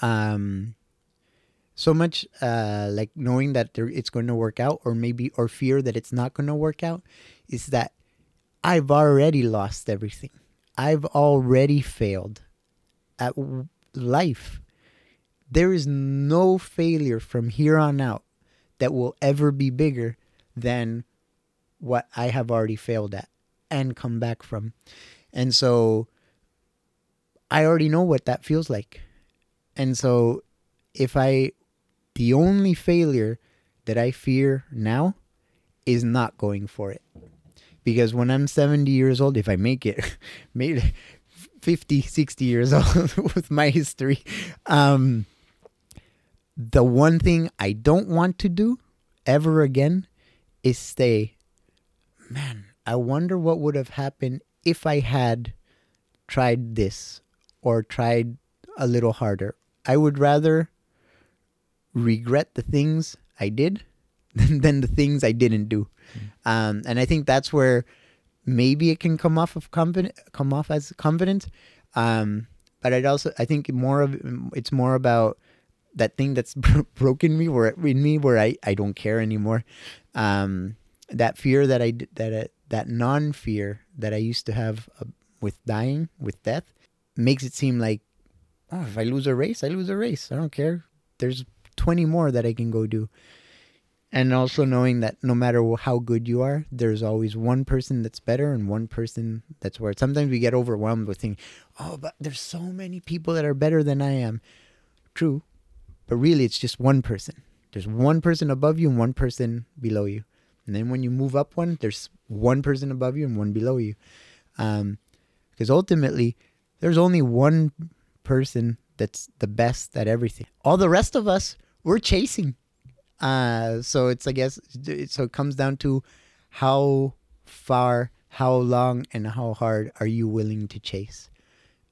um, so much uh, like knowing that there, it's going to work out, or maybe, or fear that it's not going to work out, is that I've already lost everything. I've already failed at life. There is no failure from here on out that will ever be bigger than what I have already failed at and come back from. And so I already know what that feels like. And so if I, the only failure that I fear now is not going for it. Because when I'm 70 years old, if I make it, maybe 50, 60 years old with my history, um, the one thing I don't want to do ever again is stay. Man, I wonder what would have happened if I had tried this or tried a little harder. I would rather regret the things I did than the things I didn't do. Um, and I think that's where maybe it can come off of confident, come off as confident. Um, but I'd also I think more of it's more about that thing that's broken me where in me where I, I don't care anymore. Um, that fear that I that uh, that non fear that I used to have uh, with dying with death makes it seem like oh if I lose a race I lose a race I don't care. There's 20 more that I can go do. And also knowing that no matter how good you are, there's always one person that's better and one person that's worse. Sometimes we get overwhelmed with thinking, oh, but there's so many people that are better than I am. True, but really, it's just one person. There's one person above you and one person below you. And then when you move up one, there's one person above you and one below you. Um, because ultimately, there's only one person that's the best at everything. All the rest of us, we're chasing. Uh, so it's I guess so it comes down to how far, how long, and how hard are you willing to chase?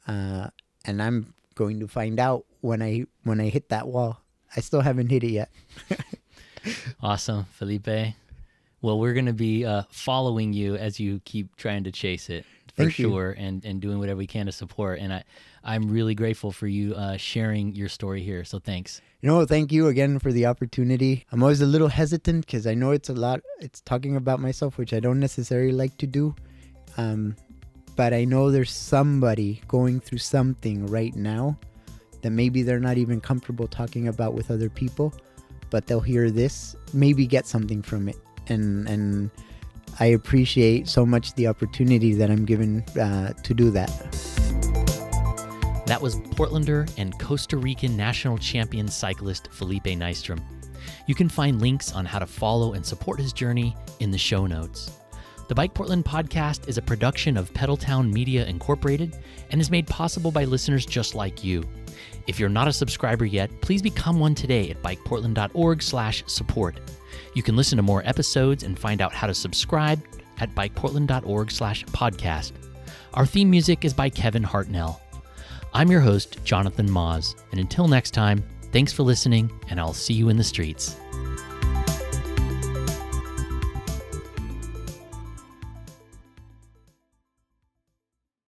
Uh, and I'm going to find out when I when I hit that wall. I still haven't hit it yet. awesome, Felipe. Well, we're going to be uh, following you as you keep trying to chase it for Thank sure, and and doing whatever we can to support. And I I'm really grateful for you uh, sharing your story here. So thanks. You know, thank you again for the opportunity. I'm always a little hesitant because I know it's a lot. It's talking about myself, which I don't necessarily like to do. Um, but I know there's somebody going through something right now that maybe they're not even comfortable talking about with other people, but they'll hear this, maybe get something from it, and and I appreciate so much the opportunity that I'm given uh, to do that. That was Portlander and Costa Rican national champion cyclist Felipe Nystrom. You can find links on how to follow and support his journey in the show notes. The Bike Portland podcast is a production of Pedaltown Media Incorporated and is made possible by listeners just like you. If you're not a subscriber yet, please become one today at bikeportland.org/support. You can listen to more episodes and find out how to subscribe at bikeportland.org/podcast. Our theme music is by Kevin Hartnell. I'm your host, Jonathan Maus, and until next time, thanks for listening, and I'll see you in the streets.